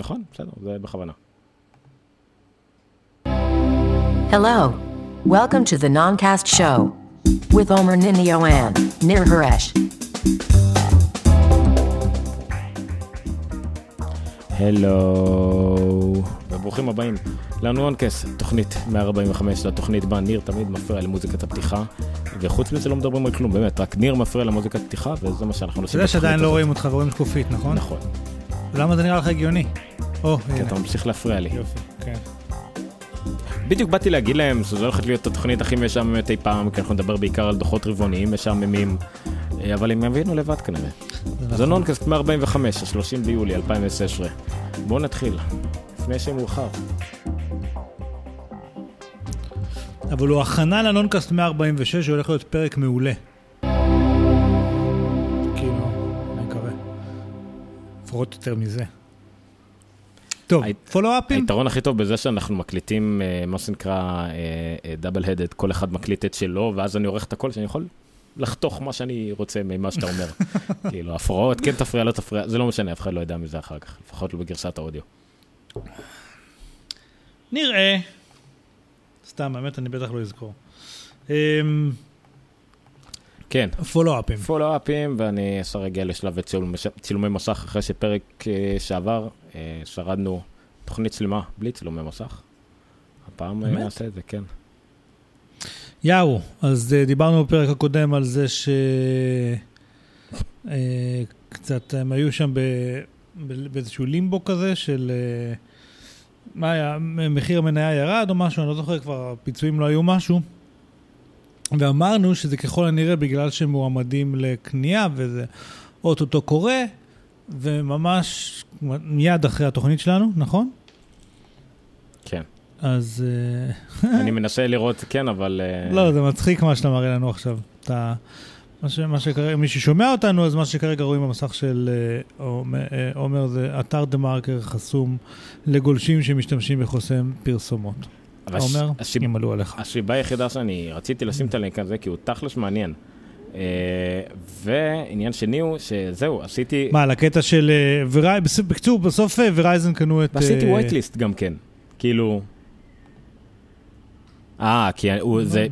נכון, בסדר, זה בכוונה. Hello. Welcome to the Noncast Show with Omer Ninio and Nir Haresh. הלו, וברוכים הבאים לנואנקס, תוכנית 145 לתוכנית בה ניר תמיד מפריע למוזיקת הפתיחה, וחוץ מזה לא מדברים על כלום, באמת, רק ניר מפריע למוזיקת פתיחה, וזה מה שאנחנו אתה עושים. יודע בתוכנית שעדיין לא. רואים אותך ורואים שקופית, נכון? נכון, למה זה נראה לך הגיוני? או, כי. אתה ממשיך להפריע לי. יופי, כן. בדיוק באתי להגיד להם שזו הולכת להיות התוכנית הכי משעממת אי פעם, כי אנחנו נדבר בעיקר על דוחות רבעוניים משעממים, אה, אבל הם יבינו לבד כנראה. זה זה נכון. נונקאסט 145, ה-30 ביולי 2016. בואו נתחיל, לפני שמאוחר. אבל הוא הכנה לנונקאסט 146, שהולך להיות פרק מעולה. כאילו, אני מקווה. לפחות יותר מזה. טוב, פולו-אפים? היתרון הכי טוב בזה שאנחנו מקליטים אה, מה שנקרא דאבל הדד, כל אחד מקליט את שלו, ואז אני עורך את הכל שאני יכול לחתוך מה שאני רוצה ממה שאתה אומר. כאילו, הפרעות, כן תפריע, לא תפריע, זה לא משנה, אף אחד לא ידע מזה אחר כך, לפחות לא בגרסת האודיו. נראה. סתם, האמת, אני בטח לא אזכור. אמ, כן, פולו-אפים. פולו-אפים, ואני ישר אגיע לשלב צילומי- מסך, אחרי שפרק אה, שעבר אה, שרדנו תוכנית שלמה בלי צילומי מסך. הפעם אה, באמת? נעשה את זה, כן. יאו, אז אה, דיברנו בפרק הקודם על זה ש... אה, קצת הם היו שם ב... באיזשהו לימבו כזה של... אה, מה היה? מחיר המניה ירד או משהו, אני לא זוכר כבר, הפיצויים לא היו משהו. ואמרנו שזה ככל הנראה בגלל שהם מועמדים לקנייה וזה אוטוטו קורה, וממש מיד אחרי התוכנית שלנו, נכון? כן. אז... אה, אני מנסה לראות, כן, אבל... אה, לא, זה מצחיק מה שאתה מראה לנו עכשיו. אתה... מה, ש... מה שכרגע, מי ששומע אותנו, אז מה שכרגע רואים במסך של עומר, אה, זה אתר דה מרקר חסום לגולשים שמשתמשים בחוסם פרסומות. עומר, הסיב- ימלאו עליך. הסיבה היחידה שאני רציתי לשים את הלינק הזה, כי הוא תכלס מעניין. אה, ועניין שני הוא שזהו, עשיתי... מה, על הקטע של... אה, בקיצור, בסוף אה, ורייזן קנו את... ועשיתי אה, וייטליסט גם כן. כאילו... אה, כי הוא, זה,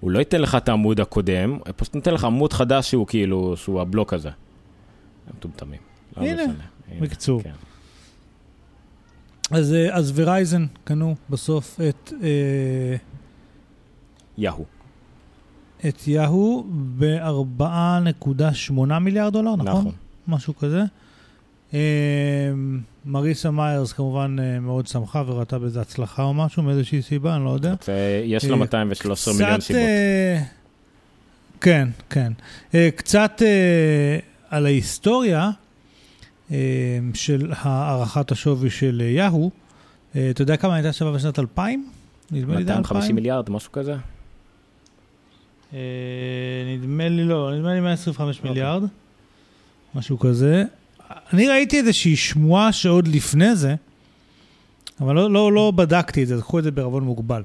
הוא לא ייתן לך את העמוד הקודם, הוא פשוט נותן לך עמוד חדש שהוא כאילו, שהוא הבלוק הזה. מטומטמים. לא הנה, בקיצור. כן. אז, ורייזן קנו בסוף את... יהו. את יהו ב-4.8 מיליארד דולר, נכון? נכון. משהו כזה. אה, מריסה מיירס כמובן אה, מאוד שמחה וראתה בזה הצלחה או משהו, מאיזושהי סיבה, אני לא יודע. זה- יש לה אה, 213 מיליון סיבות. אה, כן, כן. אה, קצת אה, על ההיסטוריה אה, של הערכת השווי של אה, יהו. אה, אתה יודע כמה הייתה שווה בשנת 2000? נדמה לי זה 250 2000. מיליארד, משהו כזה? אה, נדמה לי לא, נדמה לי 125 אוקיי. מיליארד, משהו כזה. אני ראיתי איזושהי שמועה שעוד לפני זה, אבל לא, לא, לא בדקתי את זה, אז קחו את זה בערבון מוגבל.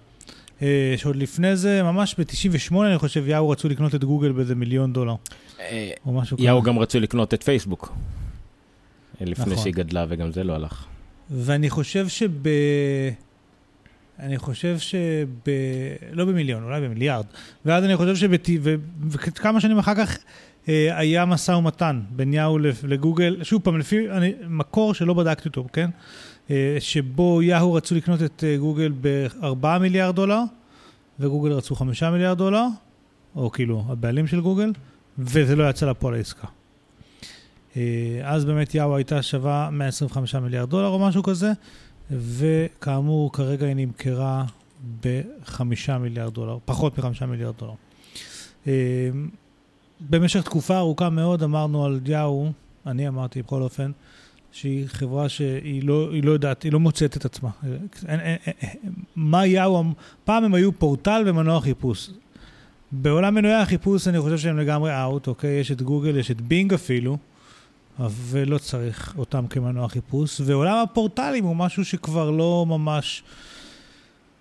אה, שעוד לפני זה, ממש ב-98 אני חושב, יאו רצו לקנות את גוגל באיזה מיליון דולר, אה, או משהו כזה. יהו גם רצו לקנות את פייסבוק. לפני נכון. שהיא גדלה וגם זה לא הלך. ואני חושב שב... אני חושב שב... לא במיליון, אולי במיליארד. ואז אני חושב שבת... ו... וכמה שנים אחר כך אה, היה משא ומתן בין יאו לגוגל, שוב פעם, לפי אני... מקור שלא בדקתי אותו, כן? אה, שבו יאו רצו לקנות את אה, גוגל ב-4 מיליארד דולר, וגוגל רצו 5 מיליארד דולר, או כאילו, הבעלים של גוגל, וזה לא יצא לפועל העסקה. אה, אז באמת יאו הייתה שווה 125 מיליארד דולר או משהו כזה, וכאמור, כרגע היא נמכרה ב-5 מיליארד דולר, פחות מ-5 מיליארד דולר. אה, במשך תקופה ארוכה מאוד אמרנו על יאו, אני אמרתי בכל אופן, שהיא חברה שהיא לא, לא יודעת, היא לא מוצאת את עצמה. מה יאו, פעם הם היו פורטל ומנוע חיפוש. בעולם מנועי החיפוש אני חושב שהם לגמרי out, אוקיי? יש את גוגל, יש את Bing אפילו, ולא צריך אותם כמנוע חיפוש. ועולם הפורטלים הוא משהו שכבר לא ממש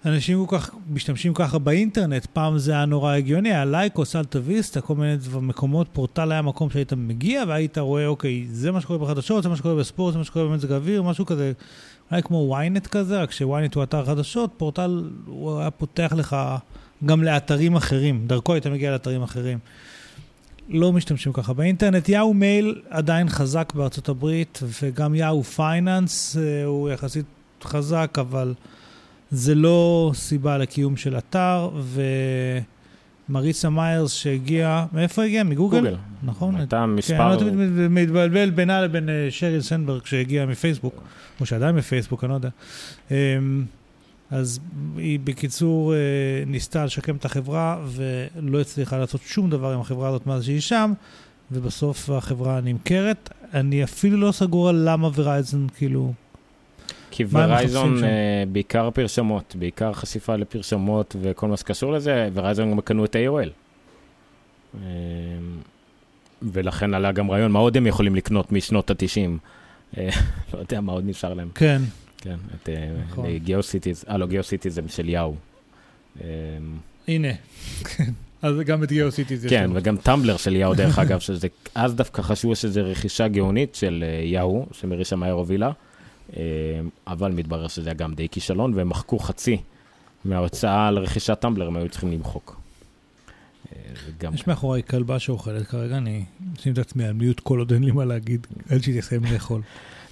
אנשים כל כך משתמשים ככה באינטרנט, פעם זה היה נורא הגיוני, היה Lycos, AltaVista, כל מיני מקומות, פורטל היה מקום שהיית מגיע והיית רואה, אוקיי, זה מה שקורה בחדשות, זה מה שקורה בספורט, זה מה שקורה במזג האוויר, משהו כזה, אולי כמו ynet כזה, רק ש-ynet הוא אתר חדשות, פורטל, הוא היה פותח לך גם לאתרים אחרים, דרכו היית מגיע לאתרים אחרים. לא משתמשים ככה באינטרנט. Yahoo Mail עדיין חזק בארצות הברית, וגם Yahoo Finance אה, הוא יחסית חזק, אבל זה לא סיבה לקיום של אתר, ומריסה מאייר שהגיעה, מאיפה הגיעה? מגוגל? גוגל. נכון? הייתה כן, מספר... אני לא תמיד מתבלבל בינה לבין אה, שריל סנדברג שהגיעה מפייסבוק, או שעדיין מפייסבוק, אני לא יודע. אז היא בקיצור אה, ניסתה לשקם את החברה ולא הצליחה לעשות שום דבר עם החברה הזאת מאז שהיא שם, ובסוף החברה נמכרת. אני אפילו לא סגור על למה ורייזן, כאילו, כי ורייזון שם? אה, בעיקר פרשמות, בעיקר חשיפה לפרשמות וכל מה שקשור לזה, ורייזון גם קנו את ה-AOL. אה, ולכן עלה גם רעיון, מה עוד הם יכולים לקנות משנות ה-90? לא יודע מה עוד נשאר להם. כן, כן, את נכון. GeoCities, אה לא, GeoCities זה של Yahoo. אה, הנה. כן. אז גם את GeoCities יש כן. וגם Tumblr של Yahoo, דרך אגב, שזה, אז דווקא חשבו שזה רכישה גאונית של אה, Yahoo, שמריסה מאייר הובילה, אה, אבל מתברר שזה היה גם די כישלון, והם מחקו חצי מההוצאה על רכישת טמבלר, הם היו צריכים למחוק. אה, זה גם יש מאחורי כלבה שאוכלת כרגע, אני אשים את עצמי על מיוט כל עוד אין לי מה להגיד, עד שהיא תסיים לאכול.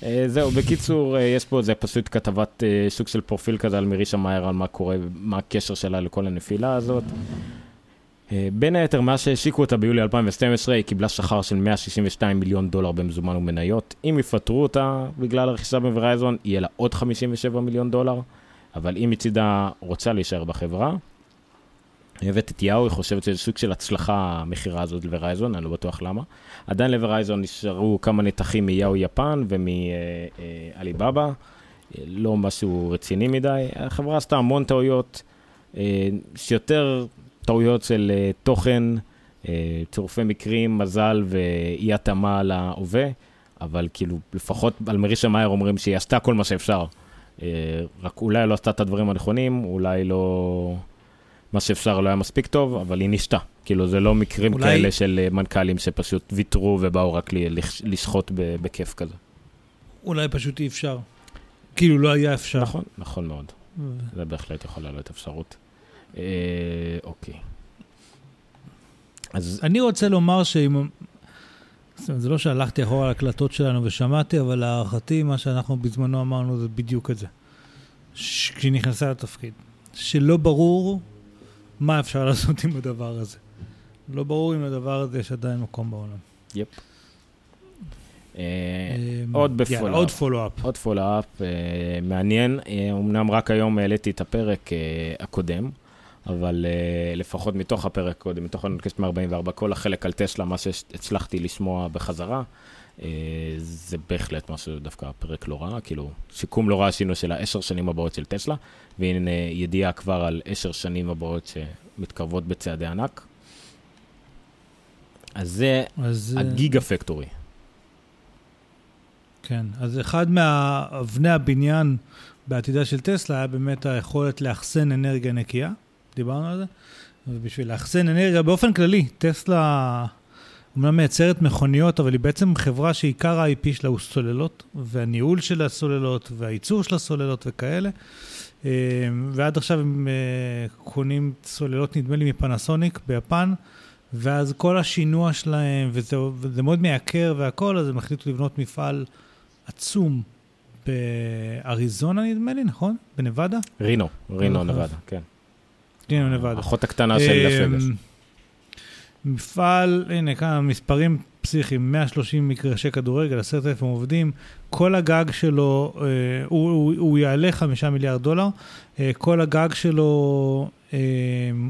אה, זהו, בקיצור, אה, יש פה, זה פשוט כתבת אה, סוג של פרופיל כזה על מרישה מאיר, על מה קורה, מה הקשר שלה לכל הנפילה הזאת. בין היתר, מאז שהשיקו אותה ביולי 2012, היא קיבלה שכר של 162 מיליון דולר במזומן ומניות. אם יפטרו אותה בגלל הרכישה בוורייזון, יהיה לה עוד 57 מיליון דולר, אבל אם מצידה רוצה להישאר בחברה, אוהבת את יאו, היא חושבת שזה סוג של הצלחה המכירה הזאת לוורייזון, אני לא בטוח למה. עדיין לוורייזון נשארו כמה נתחים מיאו יפן ומעליבאבא, לא משהו רציני מדי. החברה עשתה המון טעויות, אה, שיותר טעויות של אה, תוכן, אה, צירופי מקרים, מזל ואי התאמה להווה, אבל כאילו, לפחות על מרישה מאייר אומרים שהיא עשתה כל מה שאפשר. אה, רק אולי לא עשתה את הדברים הנכונים, אולי לא... מה שאפשר לא היה מספיק טוב, אבל היא ניסתה. כאילו, זה לא מקרים אולי- כאלה של אה, מנכ"לים שפשוט ויתרו ובאו רק לשחוט בכיף כזה. אולי פשוט אי אפשר. כאילו לא היה אפשר. נכון, נכון מאוד. זה בהחלט יכול להיות אפשרות. אה, אוקיי. אז אני רוצה לומר שאם... זה לא שהלכתי אחורה להקלטות שלנו ושמעתי, אבל להערכתי, מה שאנחנו בזמנו אמרנו זה בדיוק את זה. כשהיא נכנסה לתפקיד. שלא ברור מה אפשר לעשות עם הדבר הזה. לא ברור אם לדבר הזה יש עדיין מקום בעולם. יפ. אה, אמ, עוד בפולו-אפ. עוד פולו-אפ. עוד פולו-אפ אה, מעניין, אה, אמנם רק היום העליתי את הפרק הקודם, אבל לפחות מתוך הפרק הקודם, מתוך הנקשת מ-44, כל החלק על טסלה, מה שהצלחתי לשמוע בחזרה, זה בהחלט משהו, דווקא פרק לא רע, כאילו, שיקום לא רע עשינו של העשר שנים הבאות של טסלה, והנה ידיעה כבר על עשר שנים הבאות שמתקרבות בצעדי ענק. אז זה אז... אה, הגיגה פקטורי. כן, אז אחד מאבני הבניין בעתידה של טסלה היה באמת היכולת לאחסן אנרגיה נקייה, דיברנו על זה, ובשביל לאחסן אנרגיה באופן כללי, טסלה אומנם מייצרת מכוניות, אבל היא בעצם חברה שעיקר ה-IP שלה הוא סוללות, והניהול של הסוללות, והייצור של הסוללות וכאלה. אה, ועד עכשיו הם אה, קונים סוללות, נדמה לי, מפנסוניק ביפן, ואז כל השינוע שלהם, וזה, וזה מאוד מייקר והכל, אז הם החליטו לבנות מפעל עצום באריזונה, נדמה לי, נכון? בנבדה? רינו, רינו נבדה. כן. כן, נבדה. האחות הקטנה של וגאס. אמ, מפעל, הנה כמה מספרים פסיכיים, 130 מגרשי כדורגל, 10,000 עובדים, כל הגג שלו, אה, הוא, הוא, הוא יעלה 5 מיליארד דולר, אה, כל הגג שלו אה,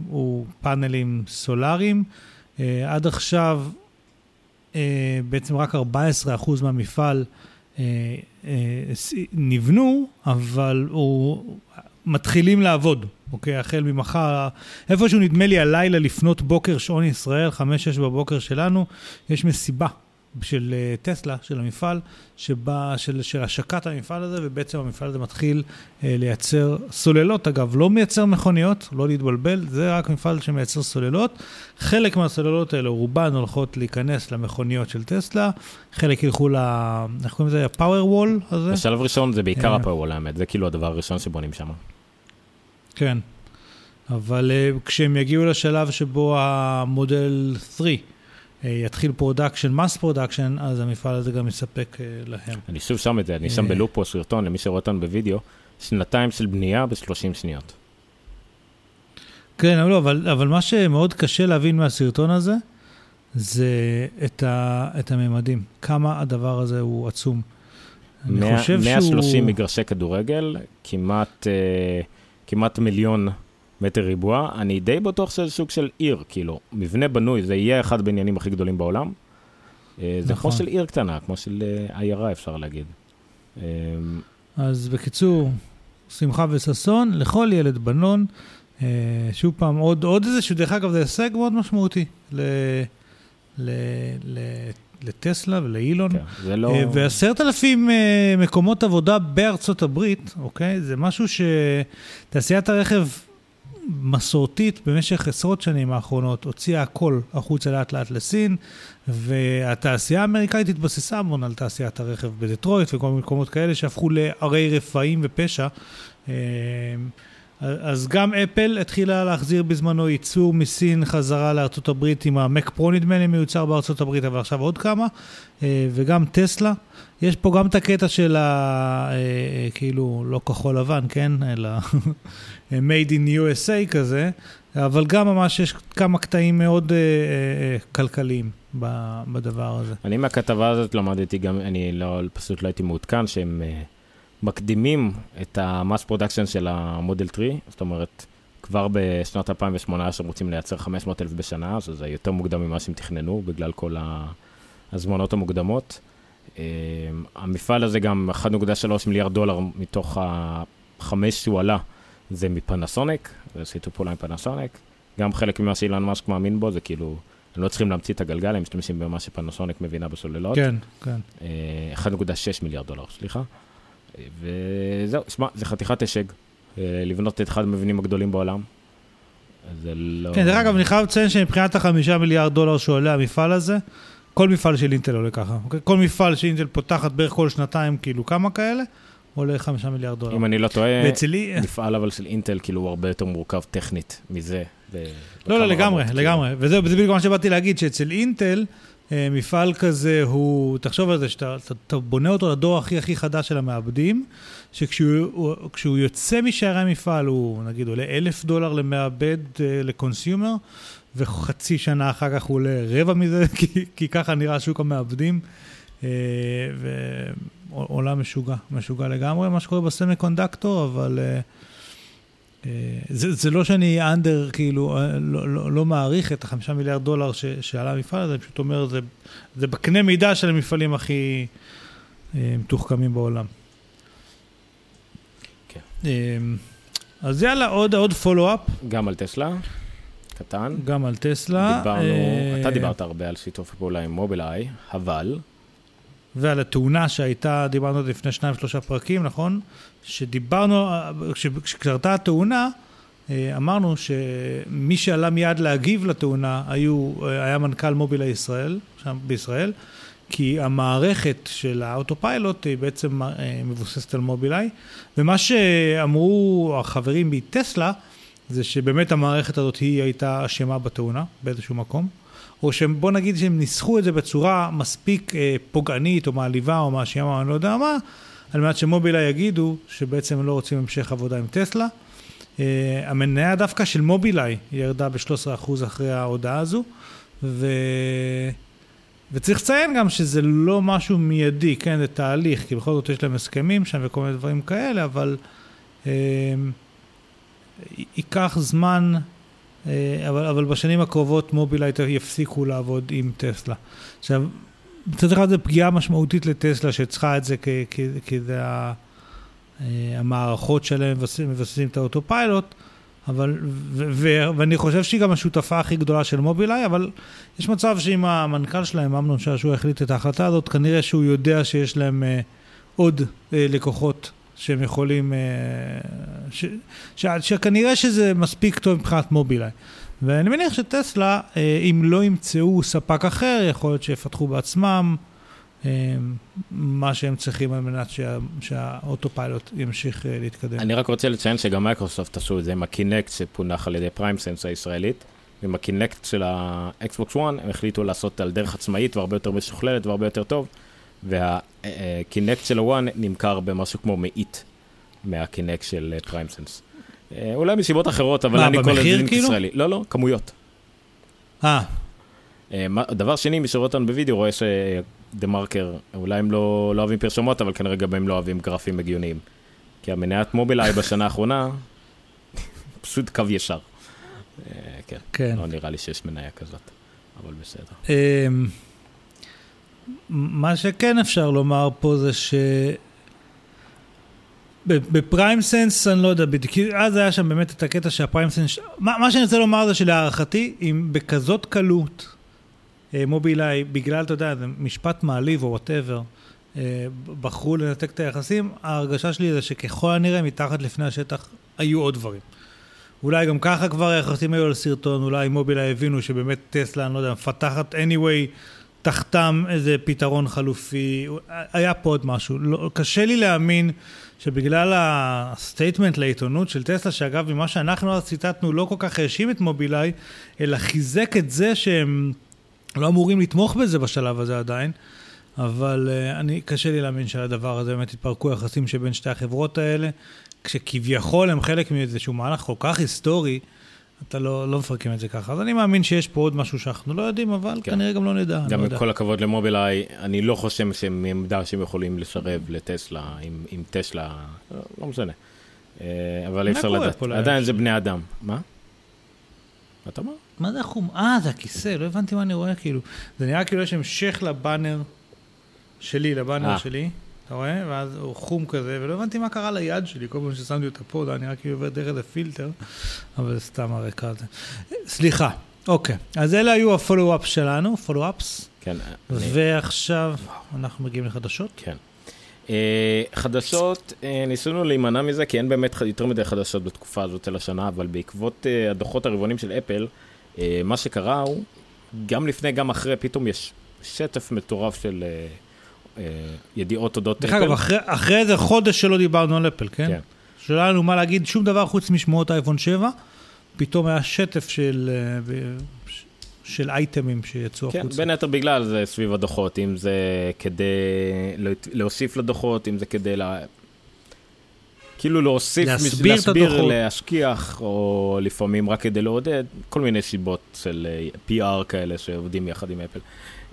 הוא פאנלים סולאריים, אה, עד עכשיו אה, בעצם רק 14% מהמפעל אה, אה, נבנו, אבל הוא, מתחילים לעבוד, אוקיי? החל ממחר, איפשהו נדמה לי הלילה לפנות בוקר, שעון ישראל, 5-6 בבוקר שלנו, יש מסיבה של אה, טסלה, של המפעל, שבה, של, של השקת המפעל הזה, ובעצם המפעל הזה מתחיל אה, לייצר סוללות. אגב, לא מייצר מכוניות, לא להתבלבל, זה רק מפעל שמייצר סוללות. חלק מהסוללות האלה, רובן הולכות להיכנס למכוניות של טסלה, חלק ילכו ל... איך קוראים לזה? ה-Powerwall הזה? בשלב ראשון זה בעיקר אה. ה-Powerwall, האמת, זה כאילו הדבר הראשון שבונים שם. כן. אבל uh, כשהם יגיעו לשלב שבו המודל 3 uh, יתחיל production, mass production, אז המפעל הזה גם יספק uh, להם. אני שוב שם את זה, אני שם אה. ב loop פה סרטון, למי שרואה אותנו בווידאו, שנתיים של בנייה ב-30 שניות. כן, אבל, לא, אבל, אבל מה שמאוד קשה להבין מהסרטון הזה, זה את, ה, את הממדים. כמה הדבר הזה הוא עצום. אני מאה- חושב 130 שהוא... מגרשי כדורגל, כמעט, אה, כמעט מיליון מטר ריבוע. אני די בטוח שזה סוג של עיר, כאילו, מבנה בנוי, זה יהיה אחד הבניינים הכי גדולים בעולם. אה, זה כמו נכון. של עיר קטנה, כמו של אה, עיירה, אפשר להגיד. אה, אז בקיצור, שמחה וששון, לכל ילד בנון. שוב פעם, עוד, עוד איזשהו, דרך אגב, זה הישג מאוד משמעותי ל, ל, ל, לטסלה ולאילון. כן, זה לא... אה, ועשרת אלפים אה, מקומות עבודה בארצות הברית, אוקיי? זה משהו שתעשיית הרכב מסורתית במשך עשרות שנים האחרונות הוציאה הכל החוצה לאט לאט לסין, והתעשייה האמריקאית התבססה המון על תעשיית הרכב בדטרויט וכל מיני מקומות כאלה שהפכו לערי רפאים ופשע. אז גם אפל התחילה להחזיר בזמנו ייצור מסין חזרה לארצות הברית עם המק פרו נדמה לי מיוצר בארצות הברית, אבל עכשיו עוד כמה, אה, וגם טסלה. יש פה גם את הקטע של ה... אה, אה, כאילו, לא כחול לבן, כן? אלא made in USA כזה, אבל גם ממש יש כמה קטעים מאוד כלכליים בדבר הזה. אני מהכתבה הזאת למדתי גם, אני לא, פשוט לא הייתי מעודכן, שהם מקדימים את ה mass production של המודל 3, זאת אומרת, כבר בשנת 2018 רוצים לייצר 500 אלף בשנה, אז זה יותר מוקדם ממה שהם תכננו, בגלל כל ה- הזמנות המוקדמות. Uh, המפעל הזה גם 1.3 מיליארד דולר מתוך החמש שהוא עלה, זה מפנסוניק, זה שיתוף פעולה עם פנסוניק. גם חלק ממה שאילון מאסק מאמין בו, זה כאילו, הם לא צריכים להמציא את הגלגל, הם משתמשים במה שפנסוניק מבינה בסוללות. כן, כן. אה, 1.6 מיליארד דולר, סליחה. וזהו, שמע, זה חתיכת הישג. אה, לבנות את אחד המבנים הגדולים בעולם. זה לא... כן, דרך אגב, אני חייב לציין שמבחינת החמישה מיליארד דולר שעולה המפעל הזה, כל מפעל של אינטל עולה ככה. אוקיי? כל מפעל שאינטל פותחת בערך כל שנתיים, כאילו כמה כאלה, עולה חמישה מיליארד דולר. אם אני לא טועה, ואצלי... מפעל אבל של אינטל, כאילו, הוא הרבה יותר מורכב טכנית מזה. ב- לא, לא, לגמרי, רמות, לגמרי. וזהו, וזה בדיוק מה שבאתי להגיד, שאצל אינטל, מפעל כזה הוא, תחשוב על זה, שאתה אתה, בונה אותו לדור הכי הכי חדש של המעבדים, שכשהוא הוא- כשהוא יוצא משערי המפעל, הוא נגיד עולה אלף דולר למעבד אה, לקונסיומר, וחצי שנה אחר כך הוא עולה רבע מזה, כי, כי ככה נראה שוק המעבדים. אה, ועולם משוגע, משוגע לגמרי, מה שקורה בסמי קונדקטור, אבל... אה, זה, זה לא שאני אנדר, כאילו, אה, לא, לא, לא מעריך את החמישה מיליארד דולר ש, שעלה המפעל הזה, אני פשוט אומר, זה, זה בקנה מידה של המפעלים הכי אה, מתוחכמים בעולם. כן. אה, אז יאללה, עוד, עוד פולו-אפ, גם על טסלה, קטן. גם על טסלה. דיברנו, אה, אתה דיברת הרבה על שיתוף פעולה עם מובילאיי, אבל ועל התאונה שהייתה, דיברנו על זה לפני שניים, שלושה פרקים, נכון? שדיברנו, כש- כשקרתה התאונה, אה, אמרנו שמי שעלה מיד להגיב לתאונה היו, אה, היה מנכ"ל מובילאיי ישראל, שם בישראל, כי המערכת של האוטופיילוט היא בעצם אה, מבוססת על מובילאיי, ומה שאמרו החברים מטסלה, זה שבאמת המערכת הזאת היא הייתה אשמה בתאונה באיזשהו מקום, או שבוא נגיד שהם ניסחו את זה בצורה מספיק אה, פוגענית או מעליבה או מאשימה או אני לא יודע מה, על מנת שמובילאיי יגידו שבעצם לא רוצים המשך עבודה עם טסלה. אה, המניה דווקא של מובילאיי ירדה ב-13% אחרי ההודעה הזו, ו... וצריך לציין גם שזה לא משהו מיידי, כן, זה תהליך, כי בכל זאת יש להם הסכמים שם וכל מיני דברים כאלה, אבל י- ייקח זמן, אה, אבל, אבל בשנים הקרובות מובילאיי יפסיקו לעבוד עם טסלה. עכשיו, מצד אחד זו פגיעה משמעותית לטסלה שצריכה את זה כ- כ- כי זה ה- אה, המערכות שלהם מבססים, את האוטופיילוט, אבל, ואני חושב שהיא גם השותפה הכי גדולה של מובילאיי, אבל יש מצב שאם המנכ"ל שלהם, אמנון שעשוע, החליט את ההחלטה הזאת, כנראה שהוא יודע שיש להם אה, עוד אה, לקוחות שהם יכולים, אה, ש, ש, שכנראה שזה מספיק טוב מבחינת מובילאיי. ואני מניח שטסלה, אה, אם לא ימצאו ספק אחר, יכול להיות שיפתחו בעצמם. אה, מה שהם צריכים על מנת שה, שהאוטו פיילוט ימשיך אה, להתקדם. אני רק רוצה לציין שגם מייקרוסופט עשו את זה עם ה Kinect שפותח על ידי PrimeSense הישראלית. עם ה Kinect של ה Xbox 1 הם החליטו לעשות על דרך עצמאית והרבה יותר משוכללת והרבה יותר טוב. וה Kinect של ה-1 נמכר במשהו כמו מאית מה Kinect של PrimeSense. אולי מסיבות אחרות, אבל מה, אני כל הזמן כאילו? ישראלי. לא, לא, כמויות. אה, אה, דבר שני, מי שרואה אותנו בווידאו רואה ש TheMarker, אולי הם לא, לא אוהבים פרשנות, אבל כנראה גם הם לא אוהבים גרפים הגיוניים. כי המניית מובילאיי בשנה האחרונה, פשוט קו ישר. אה, כן, כן. לא נראה לי שיש מניה כזאת, אבל בסדר. אמ, מה שכן אפשר לומר פה זה ש... ב PrimeSense, אני לא יודע בדיוק, כי אז היה שם באמת את הקטע שה PrimeSense, מה, מה שאני רוצה לומר זה שלהערכתי, אם בכזאת קלות אה, מובילאיי, בגלל, אתה יודע, זה משפט מעליב או whatever, בחרו לנתק את היחסים, ההרגשה שלי זה שככל הנראה מתחת לפני השטח היו עוד דברים. אולי גם ככה כבר היחסים היו על שרטון, אולי מובילאיי הבינו שבאמת טסלה, אני לא יודע, מפתחת anyway תחתם איזה פתרון חלופי, היה פה עוד משהו. לא, קשה לי להאמין שבגלל ה statement לעיתונות של טסלה, שאגב, ממה שאנחנו אז ציטטנו, לא כל כך האשים את מובילאיי, אלא חיזק את זה שהם לא אמורים לתמוך בזה בשלב הזה עדיין. אבל uh, אני, קשה לי להאמין שעל הדבר הזה באמת התפרקו היחסים שבין שתי החברות האלה, כשכביכול הם חלק מאיזשהו מהלך כל כך היסטורי, אתה לא, לא מפרקים את זה ככה. אז אני מאמין שיש פה עוד משהו שאנחנו לא יודעים, אבל כן. כנראה גם לא נדע. גם לא. כל הכבוד למובילאיי, אני לא חושב שהם מעמדה שהם יכולים לשרב לטסלה, עם, עם טסלה, לא, משנה. אה, אבל אי אפשר לדעת. עדיין זה? בני אדם. מה? מה אתה אומר? מה זה החום? אה, זה הכיסא, לא הבנתי מה אני רואה, כאילו. זה נראה כאילו יש המשך לבאנר שלי, לבאנר אה. שלי, אתה רואה? ואז הוא חום כזה, ולא הבנתי מה קרה ליד שלי, כל פעם ששמתי אותה פה, נראה כאילו עובר דרך איזה פילטר, אבל זה סתם הרקע הזה. סליחה, אוקיי. אז אלה היו הפולו-אפ שלנו, פולו-אפס, כן. אני- ועכשיו אנחנו מגיעים לחדשות. כן. אה, חדשות, אה, ניסינו להימנע מזה, כי אין באמת יותר מדי חדשות בתקופה הזאת של השנה, אבל בעקבות אה, הדוחות הרבעונים של אפל, מה שקרה הוא, גם לפני, גם אחרי, פתאום יש שטף מטורף של ידיעות אודות דרך אגב, אחרי- אחרי איזה חודש שלא דיברנו על אפל, כן? כן. שלא היה לנו מה להגיד שום דבר חוץ משמועות אייפון 7, פתאום היה שטף של, אה, של אייטמים שיצאו כן, החוצה. בין היתר בגלל זה סביב הדוחות, אם זה כדי לה- להוסיף לדוחות, אם זה כדי לה... כאילו להוסיף, להסביר את להסביר. להשכיח, או לפעמים רק כדי לעודד, כל מיני סיבות של אה, PR כאלה שעובדים יחד עם אפל.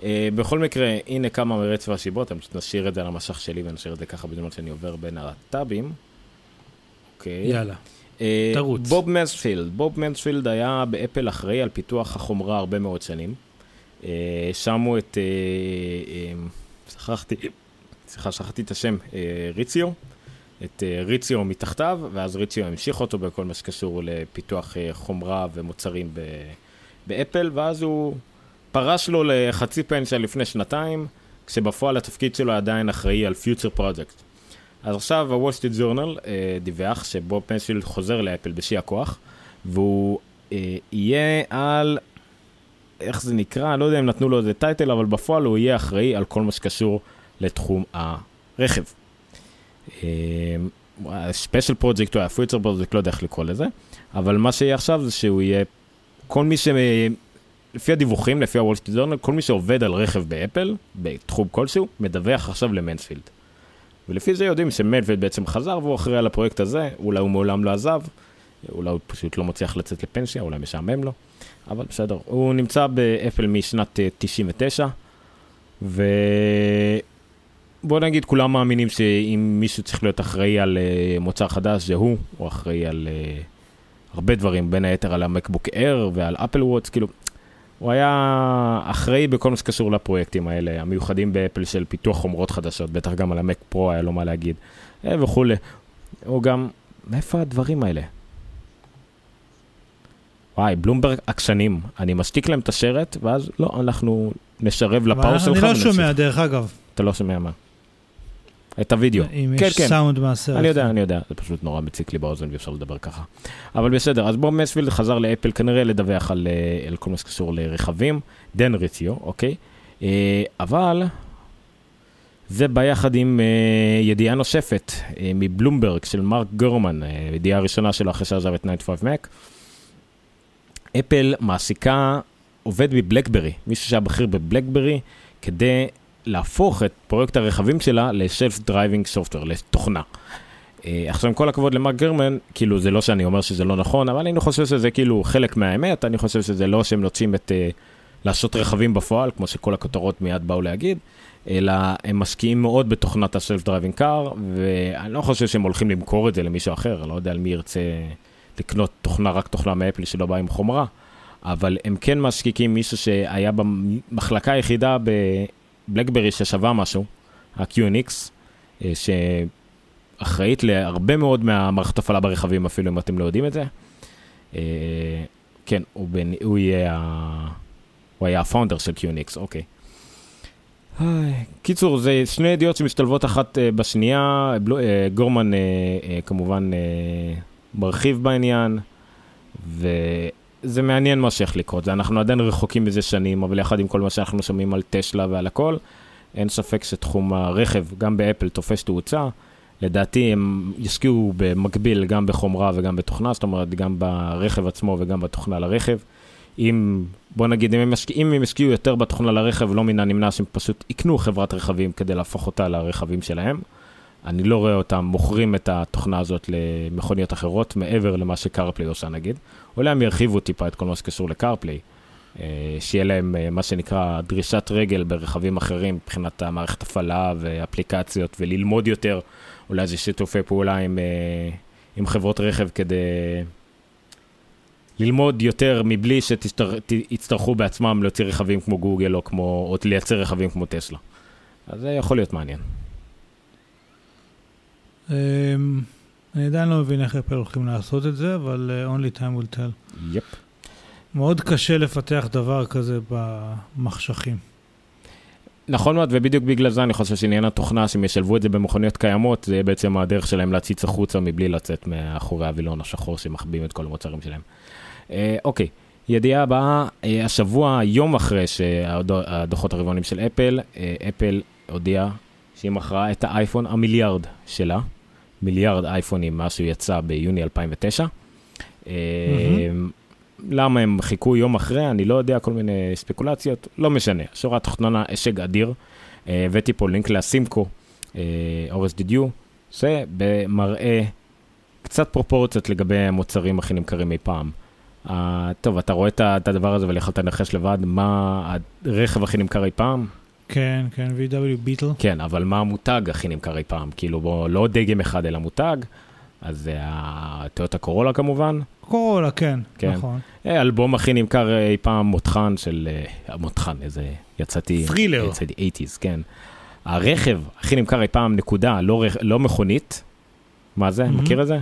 אה, בכל מקרה, הנה כמה מרצף הסיבות, אני פשוט נשאיר את זה על המשך שלי ונשאיר את זה ככה בזמן שאני עובר בין הטאבים. אוקיי. יאללה. אה, תרוץ. בוב מנספילד, בוב מנספילד היה באפל אחראי על פיתוח החומרה הרבה מאוד שנים. אה, שמו את, שכחתי, סליחה, שכחתי את השם, ריציו, את ריציו מתחתיו, ואז ריציו המשיך אותו בכל מה שקשור לפיתוח חומרה ומוצרים באפל, ואז הוא פרש לו לחצי פנסיה לפני שנתיים, כשבפועל התפקיד שלו עדיין אחראי על future project. אז עכשיו הוול ג'ורנל אה, דיווח שבוב מנספילד חוזר לאפל בשיא הכוח, והוא אה, יהיה על, איך זה נקרא, לא יודע אם נתנו לו איזה title, אבל בפועל הוא יהיה אחראי על כל מה שקשור לתחום הרכב. special project או ה future project, לא יודע איך לקרוא לזה, אבל מה שיהיה עכשיו זה שהוא יהיה, כל מי ש... לפי הדיווחים, לפי הוול סטריט ג'ורנל, כל מי שעובד על רכב באפל, בתחום כלשהו, מדווח עכשיו למנספילד. ולפי זה יודעים שמנספילד בעצם חזר והוא אחראי על הפרויקט הזה, אולי הוא מעולם לא עזב, אולי הוא פשוט לא מצליח לצאת לפנסיה, אולי משעמם לו, אבל בסדר. הוא נמצא באפל משנת אה, 99, ובוא נגיד, כולם מאמינים שאם מישהו צריך להיות אחראי על אה, מוצר חדש, זה הוא, הוא אחראי על אה, הרבה דברים, בין היתר על המקבוק אייר ועל אפל ווטש, כאילו, הוא היה אחראי בכל מה שקשור לפרויקטים האלה, המיוחדים באפל של פיתוח חומרות חדשות, בטח גם על המק פרו היה לו מה להגיד, אה, וכולי. הוא גם, מאיפה הדברים האלה? וואי, בלומברג עקשנים, אני משתיק להם את השרת, ואז לא, אנחנו נשרב ל-pause שלך אני לא ונמשיך. שומע, דרך אגב. אתה לא שומע מה? את הוידאו. אם כן, יש כן. סאונד מהסרט. אני יודע, אני יודע, זה פשוט נורא מציק לי באוזן ואי אפשר לדבר ככה. אבל בסדר, אז בוב מספילד חזר לאפל כנראה לדווח על, אה, על כל מה שקשור לרכבים, דן ריציו, אוקיי? אה, אבל זה בא יחד עם אה, ידיעה נוספת אה, מבלומברג של מרק גורמן, אה, ידיעה הראשונה שלו אחרי שעזב את 95 Mac. אפל מעסיקה עובד מבלקברי, מישהו שהיה בכיר בבלקברי, כדי להפוך את פרויקט הרכבים שלה ל-Self Driving Software, לתוכנה. אה, עכשיו, עם כל הכבוד למרק גרמן, כאילו, זה לא שאני אומר שזה לא נכון, אבל אני חושב שזה כאילו חלק מהאמת, אני חושב שזה לא שהם נוטשים את... אה, לעשות רכבים בפועל, כמו שכל הכותרות מיד באו להגיד, אלא הם משקיעים מאוד בתוכנת ה-Self Driving Car, ואני לא חושב שהם הולכים למכור את זה למישהו אחר, אני לא יודע על מי ירצה לקנות תוכנה, רק תוכנה מאפל שלא באה עם חומרה, אבל הם כן משקיעים מישהו שהיה במחלקה היחידה בבלקברי ששווה משהו, ה-QNX, אה, שאחראית להרבה מאוד מהמערכת הפעלה ברכבים, אפילו אם אתם לא יודעים את זה. אה, כן, הוא, בין, הוא יהיה. הוא היה הפאונדר של QNX, אוקיי. קיצור, זה שני ידיעות שמשתלבות אחת אה, בשנייה, גורמן כמובן מרחיב בעניין, וזה מעניין מה שהולך לקרות, אנחנו עדיין רחוקים מזה שנים, אבל יחד עם כל מה שאנחנו שומעים על טסלה ועל הכל, אין ספק שתחום הרכב, גם באפל, תופס תאוצה. לדעתי הם ישקיעו במקביל גם בחומרה וגם בתוכנה, זאת אומרת גם ברכב עצמו וגם בתוכנה לרכב. אם, בוא נגיד, אם הם, משקיע, אם הם ישקיעו יותר בתוכנה לרכב, לא מן הנמנע שהם פשוט יקנו חברת רכבים כדי להפוך אותה לרכבים שלהם. אני לא רואה אותם מוכרים את התוכנה הזאת למכוניות אחרות, מעבר למה שקארפליי עושה נגיד. אולי הם ירחיבו טיפה את כל מה שקשור לקארפליי. אה, שיהיה להם אה, מה שנקרא דרישת רגל ברכבים אחרים מבחינת המערכת הפעלה ואפליקציות וללמוד יותר, אולי זה שיתופי פעולה עם, אה, עם חברות רכב כדי ללמוד יותר מבלי שיצטרכו בעצמם להוציא רכבים כמו גוגל או, כמו, או לייצר רכבים כמו טסלה. אז זה יכול להיות מעניין. אמ, אני עדיין לא מבין איך אפל הולכים לעשות את זה, אבל uh, only time will tell. יפ. מאוד קשה לפתח דבר כזה במחשכים. נכון מאוד, ובדיוק בגלל זה אני חושב שעניין התוכנה, שהם ישלבו את זה במכוניות קיימות, זה יהיה בעצם הדרך שלהם להציץ החוצה מבלי לצאת מאחורי הווילון השחור שמחביאים את כל המוצרים שלהם. אה, אוקיי, ידיעה הבאה, אה, השבוע, יום אחרי שהדוחות הרבעונים של אפל, אה, אפל הודיעה שהיא מכרה את האייפון המיליארד שלה, מיליארד אייפונים מאז שהוא יצא ביוני 2009. אה, למה הם חיכו יום אחרי, אני לא יודע, כל מיני ספקולציות, לא משנה. שורה התחתונה, השג אדיר. אה, הבאתי פה לינק לסימקו, אה, אורס דידיו, זה במראה קצת פרופורציות לגבי המוצרים הכי נמכרים אי פעם. Uh, טוב, אתה רואה את הדבר הזה אבל יכולת לנחש לבד מה הרכב הכי נמכר אי פעם? כן, כן, VW ביטל. כן, אבל מה המותג הכי נמכר אי פעם? כאילו, בוא, לא דגם אחד אלא מותג, אז זה הטויוטה קורולה כמובן. קורולה, כן, כן. נכון. אה, האלבום הכי נמכר אי פעם מותחן של... אה, המותחן, איזה... יצאתי... Thriller. יצאתי 80's, כן. הרכב הכי נמכר אי פעם, נקודה, לא, לא מכונית. מה זה? מהמם. מכיר את זה?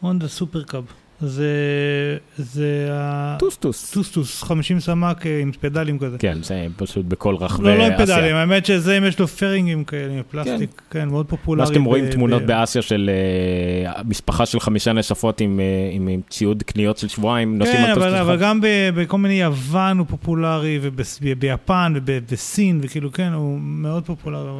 הונדה סופר קאב. זה, זה טוסטוס. הטוסטוס, 50 סמ"ק אה, עם פדלים כזה. כן, זה פשוט בכל רחבי לא, לא עם אסיה. פדלים, האמת שזה אם יש לו פיירינגים כאלה, עם פלסטיק, כן, מאוד פופולרי. מה שאתם רואים תמונות באסיה של אה, משפחה של חמישה נפשות עם, אה, עם, ציוד קניות של שבועיים, נוסעים כן, על טוסטוס אבל חם. גם בכל מיני יוון הוא פופולרי, וביפן ובסין, וכאילו, כן, הוא מאוד פופולרי.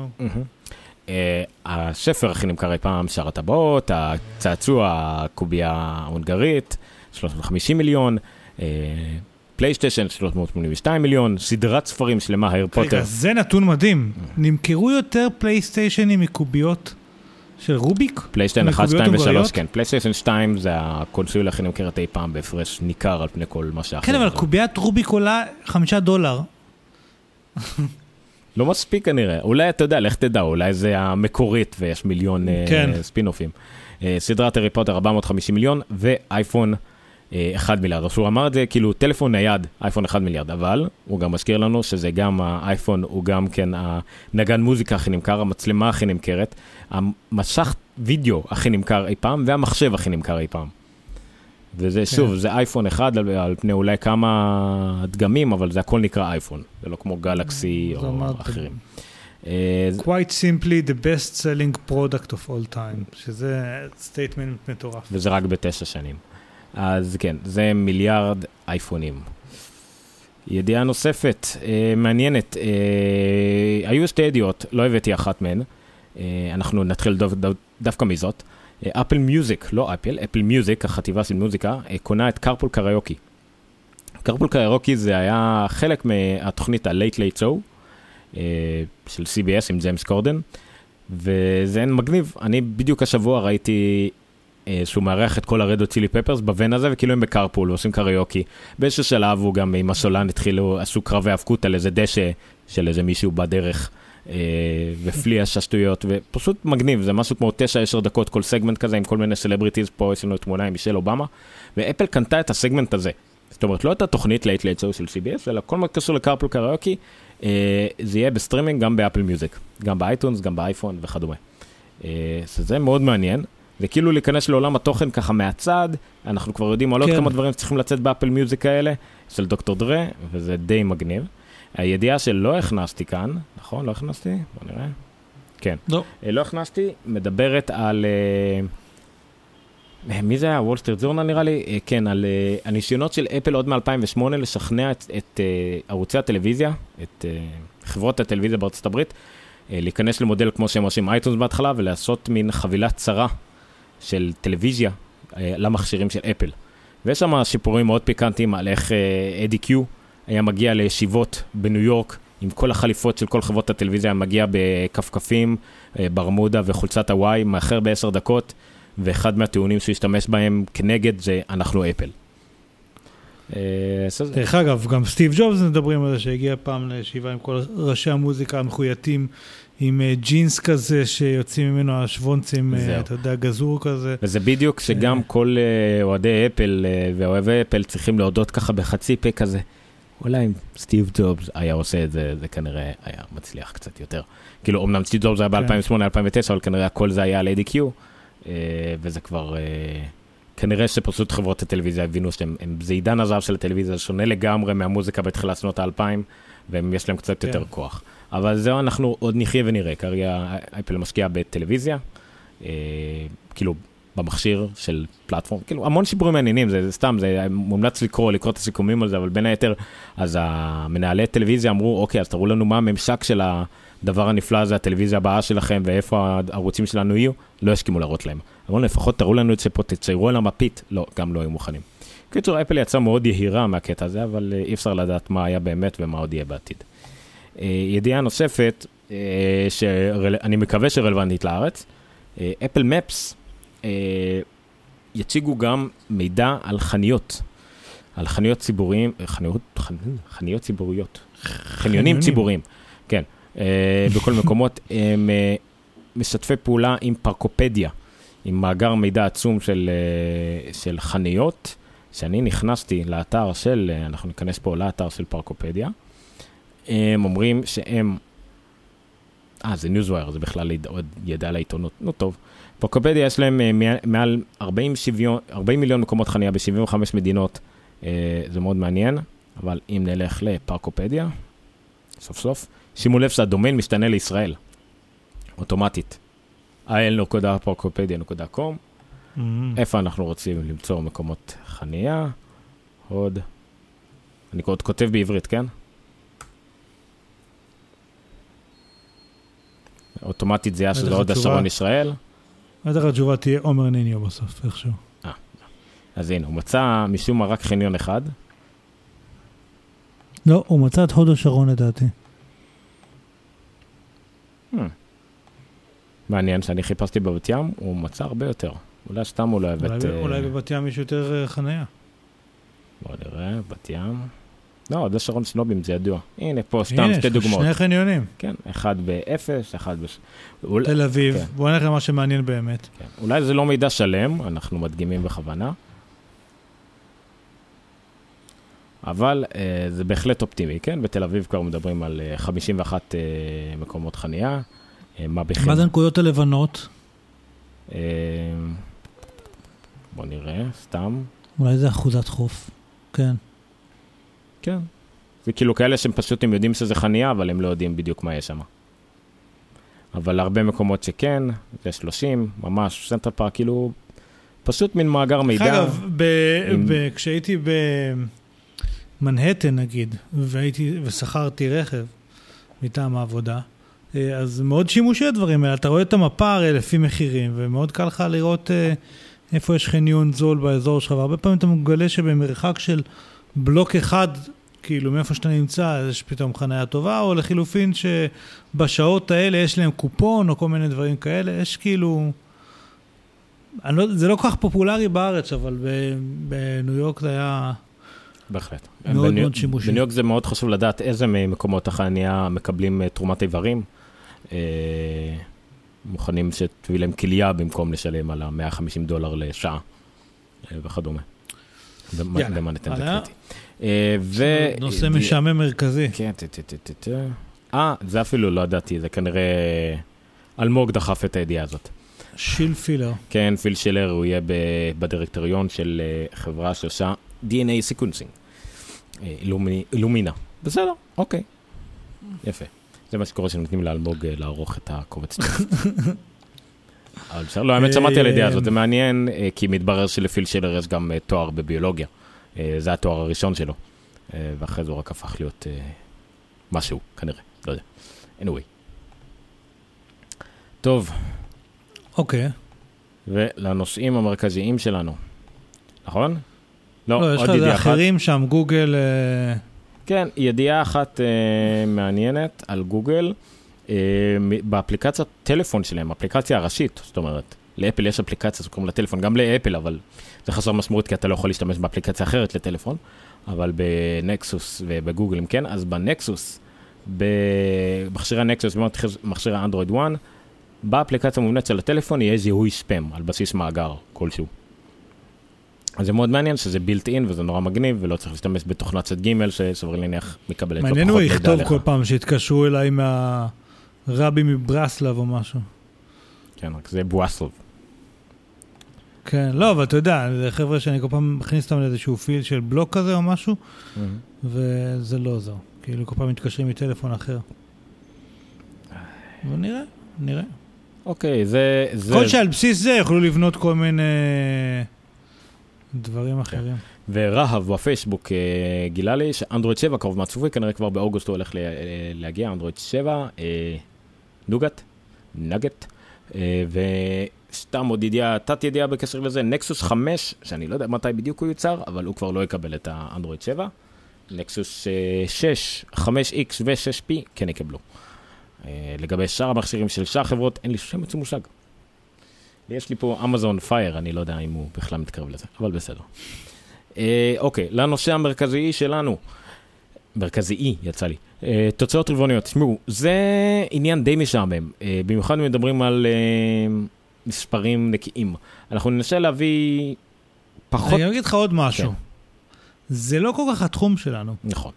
אה, הספר הכי נמכר אי פעם, שר הטבעות, הצעצוע, הקובייה ההונגרית, 350 מיליון, אה, פלייסטיישן 382 מיליון, סדרת ספרים שלמה, הארי פוטר. רגע, זה נתון מדהים. נמכרו יותר פלייסטיישנים מקוביות של רוביק? פלייסטיישן 1, מקוביות 2 ו-3, הונגריות? כן. פלייסטיישן 2 זה הקונסולה הכי נמכרת אי פעם בהפרש ניכר על פני כל מה שאחר. כן, אבל קוביית רוביק עולה חמישה דולר. לא מספיק כנראה. אולי, אתה יודע, לך תדע, אולי זה המקורית ויש מיליון אה, כן. ספינאופים. אה, סדרת הארי פוטר 450 מיליון ואייפון אה, 1 מיליארד. עכשיו הוא אמר את זה כאילו טלפון נייד, אייפון 1 מיליארד, אבל הוא גם מזכיר לנו שזה גם האייפון, הוא גם כן הנגן מוזיקה הכי נמכר, המצלמה הכי נמכרת, המצלמת וידאו הכי נמכר אי פעם והמחשב הכי נמכר אי פעם. וזה, שוב, זה אייפון אחד על, על פני אולי כמה דגמים, אבל זה הכל נקרא אייפון, זה לא כמו גלקסי זה או. אחרים. אה, quite simply the best selling product of all time, שזה statement מטורף. וזה רק בתשע שנים. אז כן, זה מיליארד אייפונים. ידיעה נוספת, אה, מעניינת, אה, היו שתי ידיעות, לא הבאתי אחת מהן, אה, אנחנו נתחיל דו, דו, דווקא מזאת. אה, אפל מיוזיק, לא אפל, אפל מיוזיק, החטיבה של מוזיקה, אה, קונה את Carpool Karaoke. Carpool Karaoke זה היה חלק מהתוכנית ה-Late Late Show אה, של CBS עם ג'יימס קורדן, וזה מגניב. אני בדיוק השבוע ראיתי אה, שהוא מארח את כל הרד הוט צ'ילי פפרס בוואן הזה, וכאילו הם ב-carpool ועושים קריוקי. באיזשהו שלב הוא גם עם הסולן התחילו, עשו קרב היאבקות על איזה דשא של איזה מישהו בדרך, אה, ומפליא שטויות, ופשוט מגניב, זה משהו כמו 9-10 דקות כל סגמנט כזה עם כל מיני סלבריטיז, פה יש לנו תמונה עם מישל אובמה, ואפל קנתה את ה-segment הזה. זאת אומרת, לא את התוכנית Late Late Show של CBS, אלא כל מה שקשור ל-Carpool Karaoke, אה, זה יהיה בסטרימינג גם באפל מיוזיק, גם באייטיונס, גם באייפון וכדומה. אה, שזה מאוד מעניין. זה כאילו להיכנס לעולם התוכן ככה מהצד, אנחנו כבר יודעים על עוד כן. כמה דברים שצריכים לצאת באפל מיוזיק האלה, של דוקטור דרה, וזה די מגניב. הידיעה שלא הכנסתי כאן, נכון? לא הכנסתי? בוא נראה. כן. לא. אה, לא הכנסתי, מדברת על... אה, מי זה היה? וול סטריט ג'ורנל נראה לי? אה, כן, על אה, הניסיונות של אפל עוד מ-2008 לשכנע את, את אה, ערוצי הטלוויזיה, את אה, חברות הטלוויזיה בארצות הברית, אה, להיכנס למודל כמו שהם עושים אייטיונס בהתחלה, ולעשות מין חבילה צרה של טלוויזיה אה, למכשירים של אפל. ויש שם שיפורים מאוד פיקנטיים על איך אה, אדי קיו היה מגיע לישיבות בניו יורק עם כל החליפות של כל חברות הטלוויזיה, היה מגיע בכפכפים, אה, ברמודה וחולצת הוואי, מאחר בעשר דקות, ואחד מהטיעונים שהוא השתמש בהם כנגד זה אנחנו אפל. אה, דרך אגב, גם סטיב ג'ובס מדברים על זה שהגיע פעם לישיבה עם כל ראשי המוזיקה המחויטים, עם אה, ג'ינס כזה שיוצאים ממנו השוונצים. אתה יודע, גזור כזה. וזה בדיוק שגם. כל אוהדי אפל ואוהבי אפל צריכים להודות ככה בחצי פה כזה. אולי אם סטיב ג'ובס היה עושה את זה, זה כנראה היה מצליח קצת יותר. כאילו, אמנם סטיב ג'ובס היה כן. ב-2008-2009, אבל כנראה הכל זה היה על ADQ, אה, וזה כבר... אה, כנראה שפשוט חברות הטלוויזיה הבינו שהם, הם- זה עידן הזהב של הטלוויזיה, זה שונה לגמרי מהמוזיקה בתחילת שנות האלפיים, ויש להם קצת כן. יותר כוח. אבל זהו, אנחנו עוד נחיה ונראה. כרגע אפל משקיע בטלוויזיה, אה, כאילו במכשיר של פלטפורם, כאילו המון שיפורים מעניינים, זה, זה סתם, זה מומלץ לקרוא, לקרוא את הסיכומים על זה, אבל בין היתר, אז המנהלי טלוויזיה אמרו, אוקיי, אז תראו לנו מה הממשק של הדבר הנפלא הזה, הטלוויזיה הבאה שלכם, ואיפה הערוצים שלנו יהיו, לא הסכימו להראות להם. אמרו, לפחות תראו לנו את זה פה, תציירו על המפית, לא, גם לא היו מוכנים. קיצור, אפל יצאה מאוד יהירה מהקטע הזה, אבל אה, אי אפשר לדעת מה היה באמת ומה עוד יהיה בעתיד. אה, ידיעה נוספת, אה, שאני מקווה שרלוונטית לארץ, אפל מפס יציגו גם מידע על חנויות, על חנויות ציבוריים, אה, חנויות, חנ- חנויות ציבוריות, חניונים חניונים. ציבוריים, כן, אה, בכל מקומות, הם אה, משתפי פעולה עם פרקופדיה, עם מאגר מידע עצום של, אה, של חנויות, שאני נכנסתי לאתר של, אה, אנחנו ניכנס פה לאתר של פרקופדיה, הם אומרים שהם, אה, זה Newswire, זה בכלל עוד ידיעה לעיתונות, נו טוב. פארקופדיה יש להם אה, מע- מעל 40, שוויון, 40 מיליון מקומות חניה ב-75 מדינות, אה, זה מאוד מעניין, אבל אם נלך לפארקופדיה, סוף סוף, שימו לב שה-domain משתנה לישראל, אוטומטית. il.parkopedia.com, Mm. איפה אנחנו רוצים למצוא מקומות חניה, עוד, אני עוד כותב בעברית, כן? אוטומטית בטח שזה עוד. השרון ישראל. בטח התשובה תהיה עומר ניניו בסוף, איכשהו. אז הנה, הוא מצא משום מה רק חניון אחד. לא, הוא מצא את הוד השרון לדעתי. Hmm. מעניין שאני חיפשתי בבת ים, הוא מצא הרבה יותר. אולי סתם הוא לא אולי את... אה, אולי בבת ים יש יותר אה, חניה. בוא נראה, בת ים. לא, עוד השרון שנובים, זה ידוע. הנה, פה סתם הנה, שתי יש לך דוגמאות. שני חניונים. כן, אחד באפס, אחד בש... אולי, תל אביב, כן. בוא נלך למה שמעניין באמת. כן. אולי זה לא מידע שלם, אנחנו מדגימים בכוונה. אבל אה, זה בהחלט אופטימי, כן? בתל אביב כבר מדברים על אה, 51 אה, מקומות חנייה. אה, מה בכלל? מה זה הנקודות הלבנות? אה, בוא נראה, סתם. אולי זה אחוזת חוף. כן. כן. זה כאילו כאלה שהם פשוט, הם יודעים שזה חניה, אבל הם לא יודעים בדיוק מה יש שם. אבל הרבה מקומות שכן, זה 30, ממש, סנטרל פארק, כאילו, פשוט מין מאגר מידע. אגב, ב- עם- ב- כשהייתי במנהטן נגיד, והייתי, ושכרתי רכב מטעם העבודה, אה, אז מאוד שימושי הדברים האלה. אתה רואה את המפה הרי לפי מחירים, ומאוד קל לך לראות אה, איפה יש חניון זול באזור שלך, והרבה פעמים אתה מגלה שבמרחק של בלוק אחד, כאילו מאיפה שאתה נמצא, יש פתאום חניה טובה, או לחילופין שבשעות האלה יש להם קופון, או כל מיני דברים כאלה, יש כאילו... אני לא, זה לא כל כך פופולרי בארץ, אבל בניו יורק זה היה... בהחלט. מאוד בניו- מאוד שימושי. בניו יורק זה מאוד חשוב לדעת איזה ממקומות החניה מקבלים אה, תרומת איברים. אה, מוכנים שתביא להם כליה במקום לשלם על ה-150 דולר לשעה אה, וכדומה. במנהטן זה הלאה. קריטי. אה. נושא משעמם מרכזי. כן, אה, זה אפילו לא ידעתי, זה כנראה... אלמוג דחף את הידיעה הזאת. שיל פילר. כן, פיל שילר, הוא יהיה בדירקטוריון של אה, חברה שעושה DNA sequencing. אילומינה. בסדר, אוקיי. יפה. זה מה שקורה שנותנים לאלמוג אה, לערוך את הקובץ. אבל בסדר, לא, האמת שמעתי על הידיעה הזאת, זה מעניין, אה, כי מתברר שלפיל שילר יש גם אה, תואר בביולוגיה. אה, זה התואר הראשון שלו. אה, ואחרי זה הוא רק הפך להיות אה, משהו, כנראה, לא יודע. anyway. טוב, אוקיי. ולנושאים המרכזיים שלנו, נכון? לא, לא, יש לך עוד איזה ידיעה אחת. אחרים שם, גוגל... אה, כן, ידיעה אחת אה, מעניינת על גוגל, אה, באפליקציית טלפון שלהם, אפליקציה הראשית, זאת אומרת, לאפל יש אפליקציה שקוראים לה טלפון, גם לאפל, אבל זה חסר משמעות כי אתה לא יכול להשתמש באפליקציה אחרת לטלפון, אבל בנקסוס ובגוגל אם כן, אז בנקסוס, במכשירי הנקסוס ובמכשירי האנדרואיד 1, באפליקציה המובנית של הטלפון יהיה זיהוי ספאם על בסיס מאגר כלשהו. אז זה מאוד מעניין שזה built-in וזה נורא מגניב ולא צריך להשתמש בתוכנת צד ג' שסביר להניח מקבלת לא מעניין פחות הוא מידע יכתוב עליך. כל פעם שיתקשרו אליי מהרבי מברסלב או משהו. כן, רק זה בואסלב. כן, לא, אבל אתה יודע, זה חבר'ה שאני כל פעם מכניס אותם לאיזשהו פיל של בלוק כזה או משהו, וזה לא עוזר. כאילו כל פעם מתקשרים מטלפון אחר. אבל נראה. אוקיי, זה... זה- יכול להיות שעל בסיס זה יוכלו לבנות כל מיני דברים אחרים. ורהב בפייסבוק אה, גילה לי שאנדרואיד 7 קרוב מהצפוי, כנראה כבר באוגוסט הוא הולך אה, להגיע, אנדרואיד 7, אה, נוגת, נגט, אה, וסתם עוד ידיעה, תת ידיעה בקשר לזה, נקסוס 5, שאני לא יודע מתי בדיוק הוא יוצר, אבל הוא כבר לא יקבל את האנדרואיד 7. נקסוס אה, 6, 5X ו-6P כן יקבלו. אה, לגבי שאר המכשירים של שאר החברות, אין לי שמץ מושג. יש לי פה אמזון פייר, אני לא יודע אם הוא בכלל מתקרב לזה, אבל בסדר. אה, אוקיי, לנושא המרכזי שלנו. מרכזי, יצא לי. אה, תוצאות רבעוניות. תשמעו, זה עניין די משעמם. אה, במיוחד אם מדברים על אה, מספרים נקיים. אנחנו ננסה להביא פחות... אני אגיד לך עוד משהו. כן. זה לא כל כך התחום שלנו. נכון.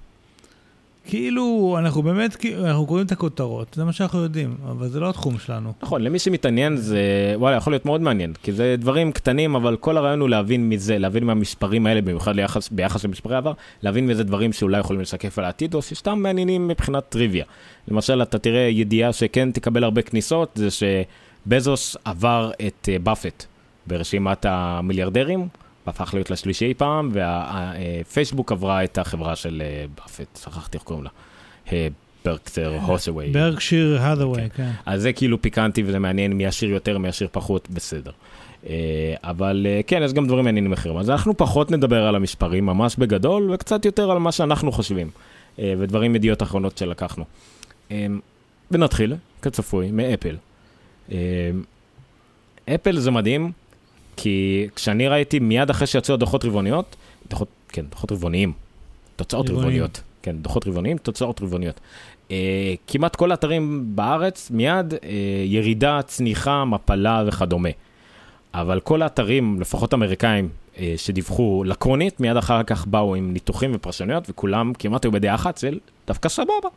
כאילו, אנחנו באמת, אנחנו קוראים את הכותרות, זה מה שאנחנו יודעים, אבל זה לא התחום שלנו. נכון, למי שמתעניין זה, וואלה, יכול להיות מאוד מעניין, כי זה דברים קטנים, אבל כל הרעיון הוא להבין מזה, להבין מהמספרים האלה, במיוחד ליחס, ביחס למספרי עבר, להבין מזה דברים שאולי יכולים לשקף על העתיד, או שסתם מעניינים מבחינת טריוויה. למשל, אתה תראה ידיעה שכן תקבל הרבה כניסות, זה שבזוס עבר את אה, באפט ברשימת המיליארדרים, והפך להיות לשלישי אי פעם, והפייסבוק עברה את החברה של אה, באפט, שכחתי איך קוראים לה. אה, ברקסר הוסווי. ברקשיר האדווי, כן. אז זה כאילו פיקנטי וזה מעניין מי עשיר יותר, מי עשיר פחות, בסדר. אה, אבל כן, יש גם דברים מעניינים אחרים. אז אנחנו פחות נדבר על המספרים ממש בגדול, וקצת יותר על מה שאנחנו חושבים, ודברים ידיעות אחרונות שלקחנו. ונתחיל, כצפוי, מאפל. אפל זה מדהים, כי כשאני ראיתי מיד אחרי שיצאו הדוחות רבעוניות, דוחות, כן, דוחות רבעוניים, תוצאות רבעוניים. רבעוניות. כן, דוחות רבעוניים, תוצאות רבעוניות. אה, כמעט כל האתרים בארץ, מיד אה, ירידה, צניחה, מפלה וכדומה. אבל כל האתרים, לפחות אמריקאים, אה, שדיווחו לקונית, מיד אחר כך באו עם ניתוחים ופרשנויות, וכולם כמעט היו בדעה אחת של דווקא סבבה.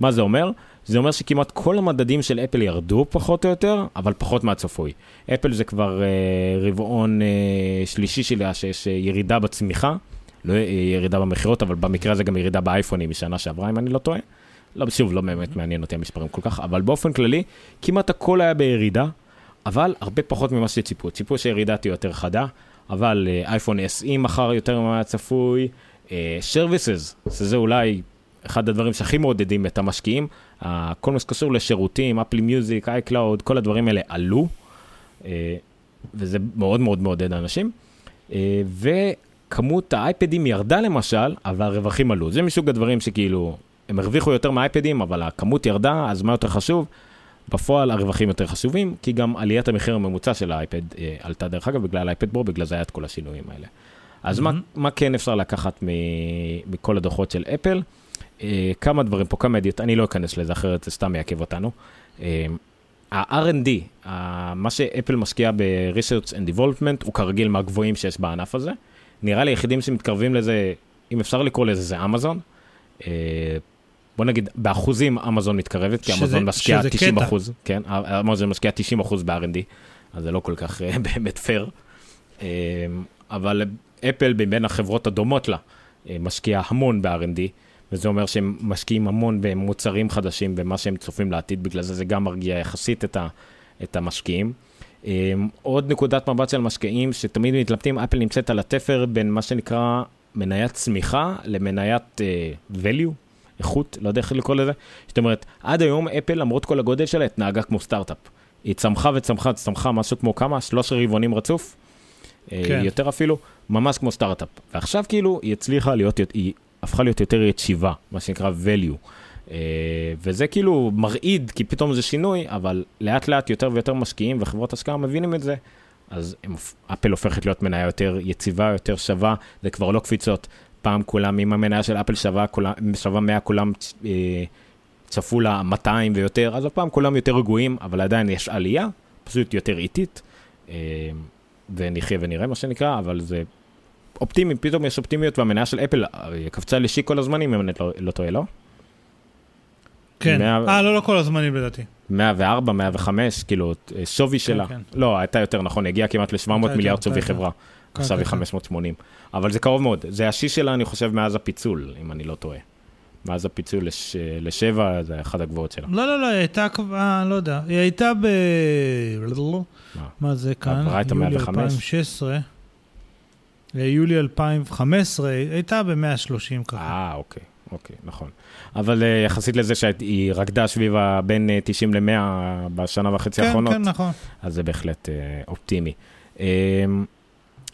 מה זה אומר? זה אומר שכמעט כל המדדים של אפל ירדו פחות או יותר, אבל פחות מהצפוי. אפל זה כבר uh, רבעון uh, שלישי שלה שיש uh, ירידה בצמיחה, לא uh, ירידה במכירות, אבל במקרה הזה גם ירידה באייפונים משנה שעברה, אם אני לא טועה. לא, שוב, לא באמת מעניין אותי המספרים כל כך, אבל באופן כללי, כמעט הכל היה בירידה, אבל הרבה פחות ממה שציפו. ציפו שהירידה תהיה יותר חדה, אבל אייפון uh, SE מכר יותר ממה צפוי, services, שזה אולי אחד הדברים שהכי מעודדים את המשקיעים, כל מה שקשור לשירותים, Apple Music, אייקלאוד, כל הדברים האלה עלו, uh, וזה מאוד מאוד מעודד אנשים. Uh, וכמות האייפדים ירדה למשל, אבל הרווחים עלו. זה מסוג הדברים שכאילו, הם הרוויחו יותר מהאייפדים, אבל הכמות ירדה, אז מה יותר חשוב? בפועל הרווחים יותר חשובים, כי גם עליית המחיר הממוצע של האייפד אה, עלתה דרך אגב בגלל האייפד פרו, בגלל זה היה את כל השינויים האלה. אז mm-hmm. מה, מה כן אפשר לקחת מ- מכל הדוחות של אפל? אה, כמה דברים פה, כמה עדיות, אני לא אכנס לזה, אחרת זה סתם יעכב אותנו. אה, ה-R&D, מה שאפל משקיע ב-Research and Development, הוא כרגיל מהגבוהים שיש בענף הזה. נראה לי היחידים שמתקרבים לזה, אם אפשר לקרוא לזה, זה אמזון. אה, בוא נגיד, באחוזים אמזון מתקרבת, כי אמזון משקיע 90 קטע. אחוז, כן, אמזון משקיע 90 אחוז ב-R&D, אז זה לא כל כך באמת פייר. אבל אפל, בין החברות הדומות לה, משקיעה המון ב-R&D, וזה אומר שהם משקיעים המון במוצרים חדשים, במה שהם צופים לעתיד, בגלל זה זה גם מרגיע יחסית את, ה, את המשקיעים. עוד נקודת מבט של משקיעים שתמיד מתלבטים, אפל נמצאת על התפר בין מה שנקרא מניית צמיחה למניית uh, value, איכות, לא יודע איך לקרוא לזה. זאת אומרת, עד היום אפל, למרות כל הגודל שלה, התנהגה כמו סטארט-אפ. היא צמחה וצמחה, צמחה משהו כמו כמה? שלושה רבעונים רצוף? אה, כן. יותר אפילו, ממש כמו סטארט-אפ. ועכשיו כאילו היא הצליחה להיות, היא הפכה להיות יותר יציבה, מה שנקרא value. אה, וזה כאילו מרעיד, כי פתאום זה שינוי, אבל לאט לאט יותר ויותר משקיעים וחברות השקעה מבינים את זה. אז אפל הופכת להיות מניה יותר יציבה, יותר שווה, זה כבר לא קפיצות. פעם כולם, אם המניה של אפל שווה, כולם, שווה 100, כולם אה, צפו לה 200 ויותר, אז הפעם כולם יותר רגועים, אבל עדיין יש עלייה, פשוט יותר איטית, אה, ונחיה ונראה מה שנקרא, אבל זה אופטימי, פתאום יש אופטימיות, והמניה של אפל אה, קפצה לשיק כל הזמנים, אם אני לא, לא טועה, לא? כן, אה, 100... לא, לא כל הזמנים לדעתי. 104, 105, כאילו, אה, שווי כן, שלה. כן. לא, הייתה יותר נכון, הגיעה כמעט ל-700 מיליארד שווי חברה. עכשיו היא 580. כן, כן. אבל זה קרוב מאוד. זה השיא שלה, אני חושב, מאז הפיצול, אם אני לא טועה. מאז הפיצול לש... לשבע, זה אחד הגבוהות שלה. לא, לא, לא, היא הייתה כבר, לא יודע. היא הייתה ב... מה, זה כאן? עברה את ה-105? 2016. יולי 2015, היא הייתה ב-130 ככה. אה, אוקיי, אוקיי, נכון. אבל uh, יחסית לזה שהיא רקדה סביב בין 90 ל-100 בשנה וחצי כן, האחרונות, כן, נכון. אז זה בהחלט uh, אופטימי. Uh,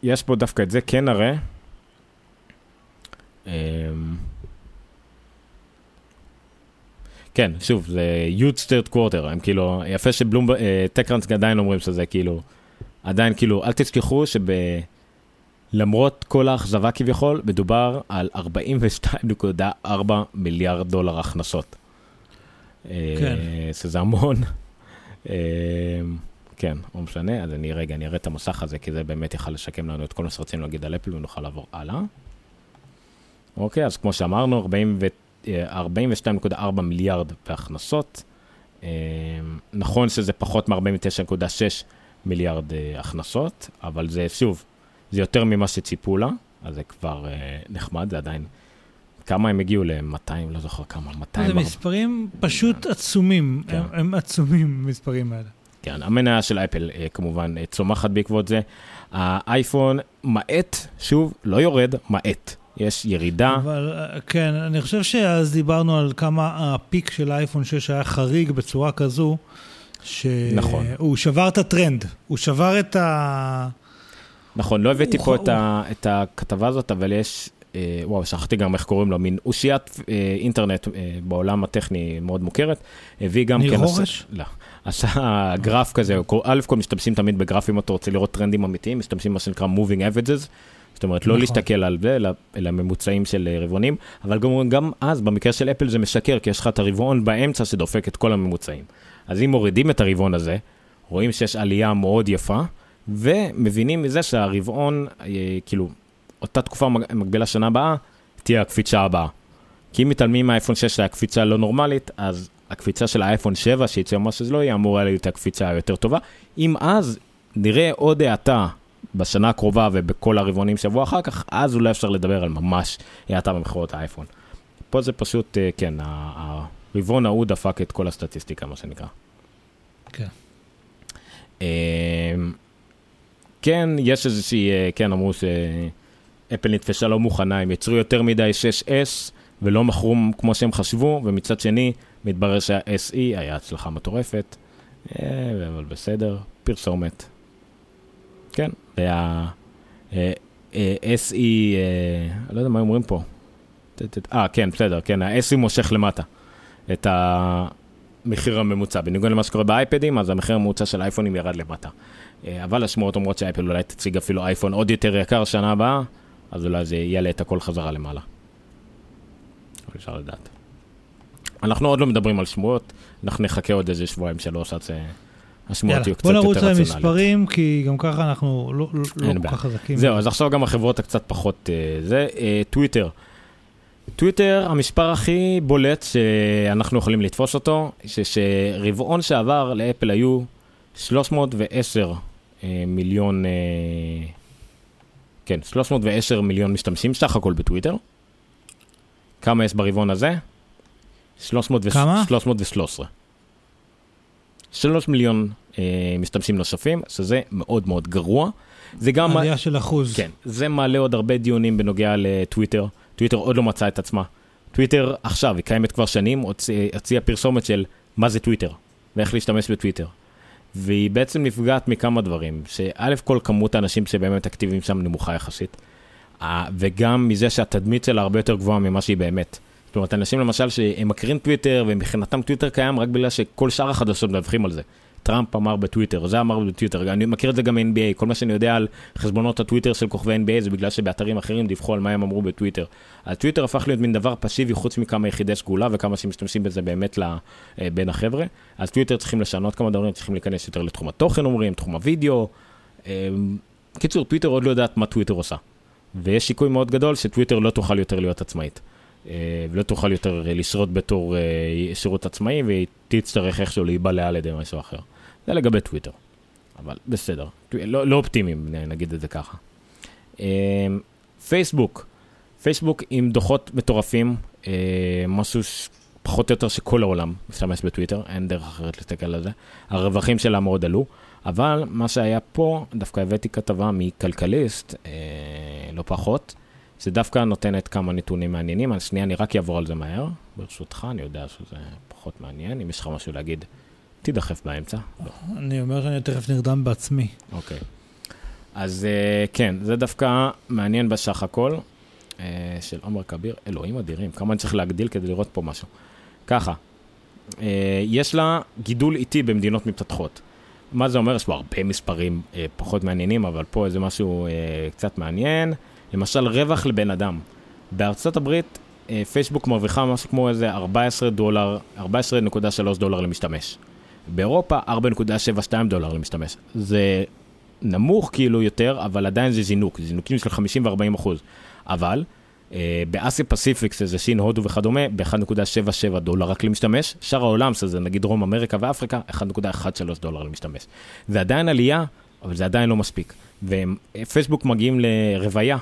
יש פה דווקא את זה כן נראה. אמ, כן, שוב, זה huge third quarter, הם כאילו, יפה שבלום, טקרנס עדיין אומרים שזה כאילו, עדיין כאילו, אל תשכחו שלמרות כל האכזבה כביכול, מדובר על 42.4 מיליארד דולר הכנסות. כן. שזה המון. אמ, כן, לא משנה, אז אני רגע, אני אראה את המסך הזה, כי זה באמת יכל לשקם לנו את כל מה שרצינו להגיד על אפל, ונוכל לעבור הלאה. אוקיי, אז כמו שאמרנו, 42.4 אה, מיליארד בהכנסות. אה, נכון שזה פחות מ-49.6 מיליארד אה, הכנסות, אבל זה, שוב, זה יותר ממה שציפו לה, אז זה כבר נחמד, זה עדיין... כמה הם הגיעו ל-200, לא זוכר כמה, 200... זה מספרים פשוט עצומים, כן. הם, הם עצומים, המספרים האלה. כן, המניה של אפל אה, כמובן אה, צומחת בעקבות זה. האייפון מאט, שוב, לא יורד, מאט. יש ירידה. אבל אה, כן, אני חושב שאז דיברנו על כמה הפיק של האייפון 6 היה חריג בצורה כזו, שהוא נכון. שבר את הטרנד, הוא שבר את ה... נכון, לא הבאתי. פה. את, ה, את הכתבה הזאת, אבל יש, אה, וואו, שכחתי גם איך קוראים לו, מין אושיית אה, אינטרנט אה, בעולם הטכני מאוד מוכרת. הביא גם כן... ניר חורש? לא. עשה גרף כזה, א' כל משתמשים תמיד בגרף אם אתה רוצה לראות טרנדים אמיתיים, משתמשים מה שנקרא moving averages, זאת אומרת לא נכון. להסתכל על זה, אלא ממוצעים של אה, רבעונים, אבל גם, גם אז במקרה של אפל זה משקר, כי יש לך את הרבעון באמצע שדופק את כל הממוצעים. אז אם מורידים את הרבעון הזה, רואים שיש עלייה מאוד יפה, ומבינים מזה שהרבעון, אה, כאילו, אותה תקופה מקבילה שנה הבאה, תהיה הקפיצה הבאה. כי אם מתעלמים מהאייפון 6 שהקפיצה לא נורמלית, אז הקפיצה של האייפון 7 שיצא מה שזה לא יהיה, אמורה להיות הקפיצה היותר טובה. אם אז נראה עוד האטה בשנה הקרובה ובכל הרבעונים שבוע אחר כך, אז אולי אפשר לדבר על ממש האטה במכירות האייפון. פה זה פשוט, אה, כן, הרבעון ההוא דפק את כל הסטטיסטיקה, מה שנקרא. כן. אמ, כן, יש איזושהי, אה, כן, אמרו שאפל נתפשה לא מוכנה, הם יצרו יותר מדי 6S ולא מכרו כמו שהם חשבו, ומצד שני, מתברר שה-SE היה הצלחה מטורפת, אה, אבל בסדר, פרסומת. כן, וה... אה, לא יודע מה אומרים פה. אה, כן, בסדר, כן, ה-SE מושך למטה את המחיר הממוצע. בניגוד למה שקורה באייפדים, אז המחיר הממוצע של האייפונים ירד למטה. אה, אבל השמועות אומרות שאפל אולי תציג אפילו אייפון עוד יותר יקר שנה הבאה, אז אולי זה יעלה את הכל חזרה למעלה. אבל אפשר לדעת. אנחנו עוד לא מדברים על שמועות, אנחנו נחכה עוד איזה שבועיים שלוש עד שהשמועות יהיו קצת בוא יותר נרוץ רציונליות. למספרים, כי גם ככה אנחנו לא לא- לא כל. כך חזקים. זהו, אז עכשיו גם החברות הקצת פחות אה, זה. אה, טוויטר. טוויטר, המספר הכי בולט שאנחנו יכולים לתפוס אותו, שרבעון שעבר לאפל היו 310 אה, מיליון, אה, כן, 310 מיליון משתמשים סך הכל בטוויטר. כמה יש ברבעון הזה? 300 ו- כמה? 313. 3 מיליון אה, משתמשים נוספים, שזה מאוד מאוד גרוע. זה גם... עלייה של אחוז. כן, זה מעלה עוד הרבה דיונים בנוגע לטוויטר. טוויטר עוד לא מצאה את עצמה. טוויטר עכשיו, היא קיימת כבר שנים, הוציא- הוציאה פרסומת של מה זה טוויטר, ואיך להשתמש בטוויטר. והיא בעצם נפגעת מכמה דברים, שא' כל כמות האנשים שבאמת אקטיביים שם נמוכה יחסית, וגם מזה שהתדמית שלה הרבה יותר גבוהה ממה שהיא באמת. זאת אומרת, אנשים למשל שהם מכירים טוויטר, ומבחינתם טוויטר קיים רק בגלל שכל שאר החדשות מדווחים על זה. טראמפ אמר בטוויטר, זה אמר בטוויטר, אני מכיר את זה גם מ-NBA, כל מה שאני יודע על חשבונות הטוויטר של כוכבי NBA זה בגלל שבאתרים אחרים דיווחו על מה הם אמרו בטוויטר. אז טוויטר הפך להיות מין דבר פסיבי חוץ מכמה יחידי סגולה וכמה שמשתמשים בזה באמת אה, בין החבר'ה. אז טוויטר צריכים לשנות כמה דברים, צריכים להיכנס יותר לתחום התוכן אומרים, תחום הוידאו. אה, קיצור, טוויטר עוד לא יודעת מה טוויטר עושה. ויש סיכוי מאוד גדול שטוויטר לא תוכל יותר להיות עצמאית. אה, ולא תוכל יותר אה, לשרוד בתור שירות עצמאי, והיא תצטרך איכשהו להיבלע על ידי משהו אחר. זה לגבי טוויטר. אבל בסדר, לא, לא אופטימיים, נגיד את זה ככה. אה, פייסבוק, פייסבוק עם דוחות מטורפים, אה, משהו. פחות או יותר שכל העולם משתמש בטוויטר, אין דרך אחרת להסתכל על זה. הרווחים שלה מאוד עלו, אבל מה שהיה פה, דווקא הבאתי כתבה מכלכליסט, אה, לא פחות, שדווקא נותנת כמה נתונים מעניינים. אז שנייה, אני רק אעבור על זה מהר, ברשותך, אני יודע שזה פחות מעניין. אם יש לך משהו להגיד, תידחף באמצע. לא. אני אומר שאני תכף נרדם בעצמי. אוקיי. אז uh, כן, זה דווקא מעניין בסך הכל, uh, של עומר כביר, אלוהים אדירים, כמה אני צריך להגדיל כדי לראות פה משהו. ככה, uh, יש לה גידול איטי במדינות מתפתחות. מה זה אומר? יש פה הרבה מספרים פחות מעניינים, אבל פה איזה משהו קצת מעניין. למשל, רווח לבן אדם. בארצות הברית, פייסבוק מרוויחה משהו כמו איזה 14 דולר, 14.3 דולר למשתמש. באירופה 4.72 דולר למשתמש. זה נמוך כאילו יותר, אבל עדיין זה זינוק, זינוקים של 50 ו-40 אחוז. אבל אה, באסיה פסיפיק, שזה סין, הודו וכדומה, ב-1.77 דולר רק למשתמש, שאר העולם, שזה נגיד דרום אמריקה ואפריקה, 1.13 דולר למשתמש. זה עדיין עלייה, אבל זה עדיין לא מספיק. ופייסבוק מגיעים לרוויה,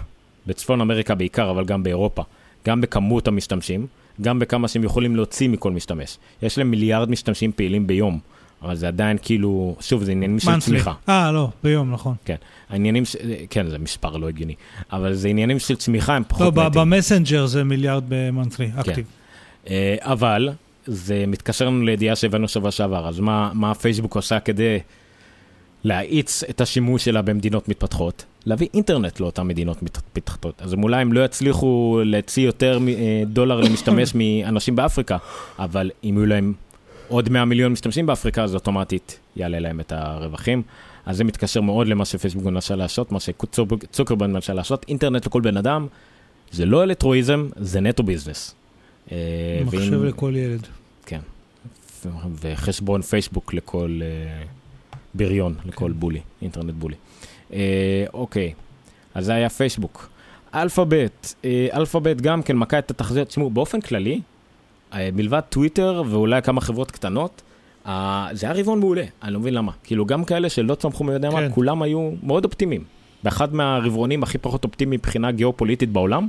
בצפון אמריקה בעיקר, אבל גם באירופה, גם בכמות המשתמשים, גם בכמה שהם יכולים להוציא מכל משתמש. יש להם מיליארד משתמשים פעילים ביום, אבל זה עדיין כאילו, שוב, זה עניינים של. צמיחה. אה, לא, ביום, נכון. כן, העניינים, ש... כן, זה מספר לא הגיוני, אבל זה עניינים של צמיחה, הם לא, פחות מתים. במסנג'ר זה מיליארד במונטלי, אקטיב. אה, אבל זה מתקשר לנו לידיעה שהבאנו שבוע שעבר, אז מה, מה פייסבוק עושה כדי להאיץ את השימוש שלה במדינות מתפתחות? להביא אינטרנט לאותן מדינות מת- מתפתחות. אז אולי הם לא יצליחו להוציא יותר אה, דולר למשתמש מאנשים באפריקה, אבל אם יהיו להם עוד 100 מיליון משתמשים באפריקה, אז אוטומטית יעלה להם את הרווחים. אז זה מתקשר מאוד למה שפייסבוק מנסה לעשות, מה שצוקרברג מנסה לעשות. אינטרנט לכל בן אדם, זה לא אלטרואיזם, זה נטו ביזנס. אה, מחשב ואם- לכל ילד. כן. וחשבון פייסבוק לכל אה, בריון, לכל כן. בולי, אינטרנט בולי. אה, אוקיי, אז זה היה פייסבוק. אלפאבית, אלפאבית גם כן מכה את התחזיות. תשמעו, באופן כללי, מלבד טוויטר ואולי כמה חברות קטנות, אה, זה היה רבעון מעולה, אני לא מבין למה. כאילו, גם כאלה שלא צמחו מי יודע כן. מה, כולם היו מאוד אופטימיים. באחד מהרבעונים הכי פחות אופטימיים מבחינה גיאופוליטית בעולם.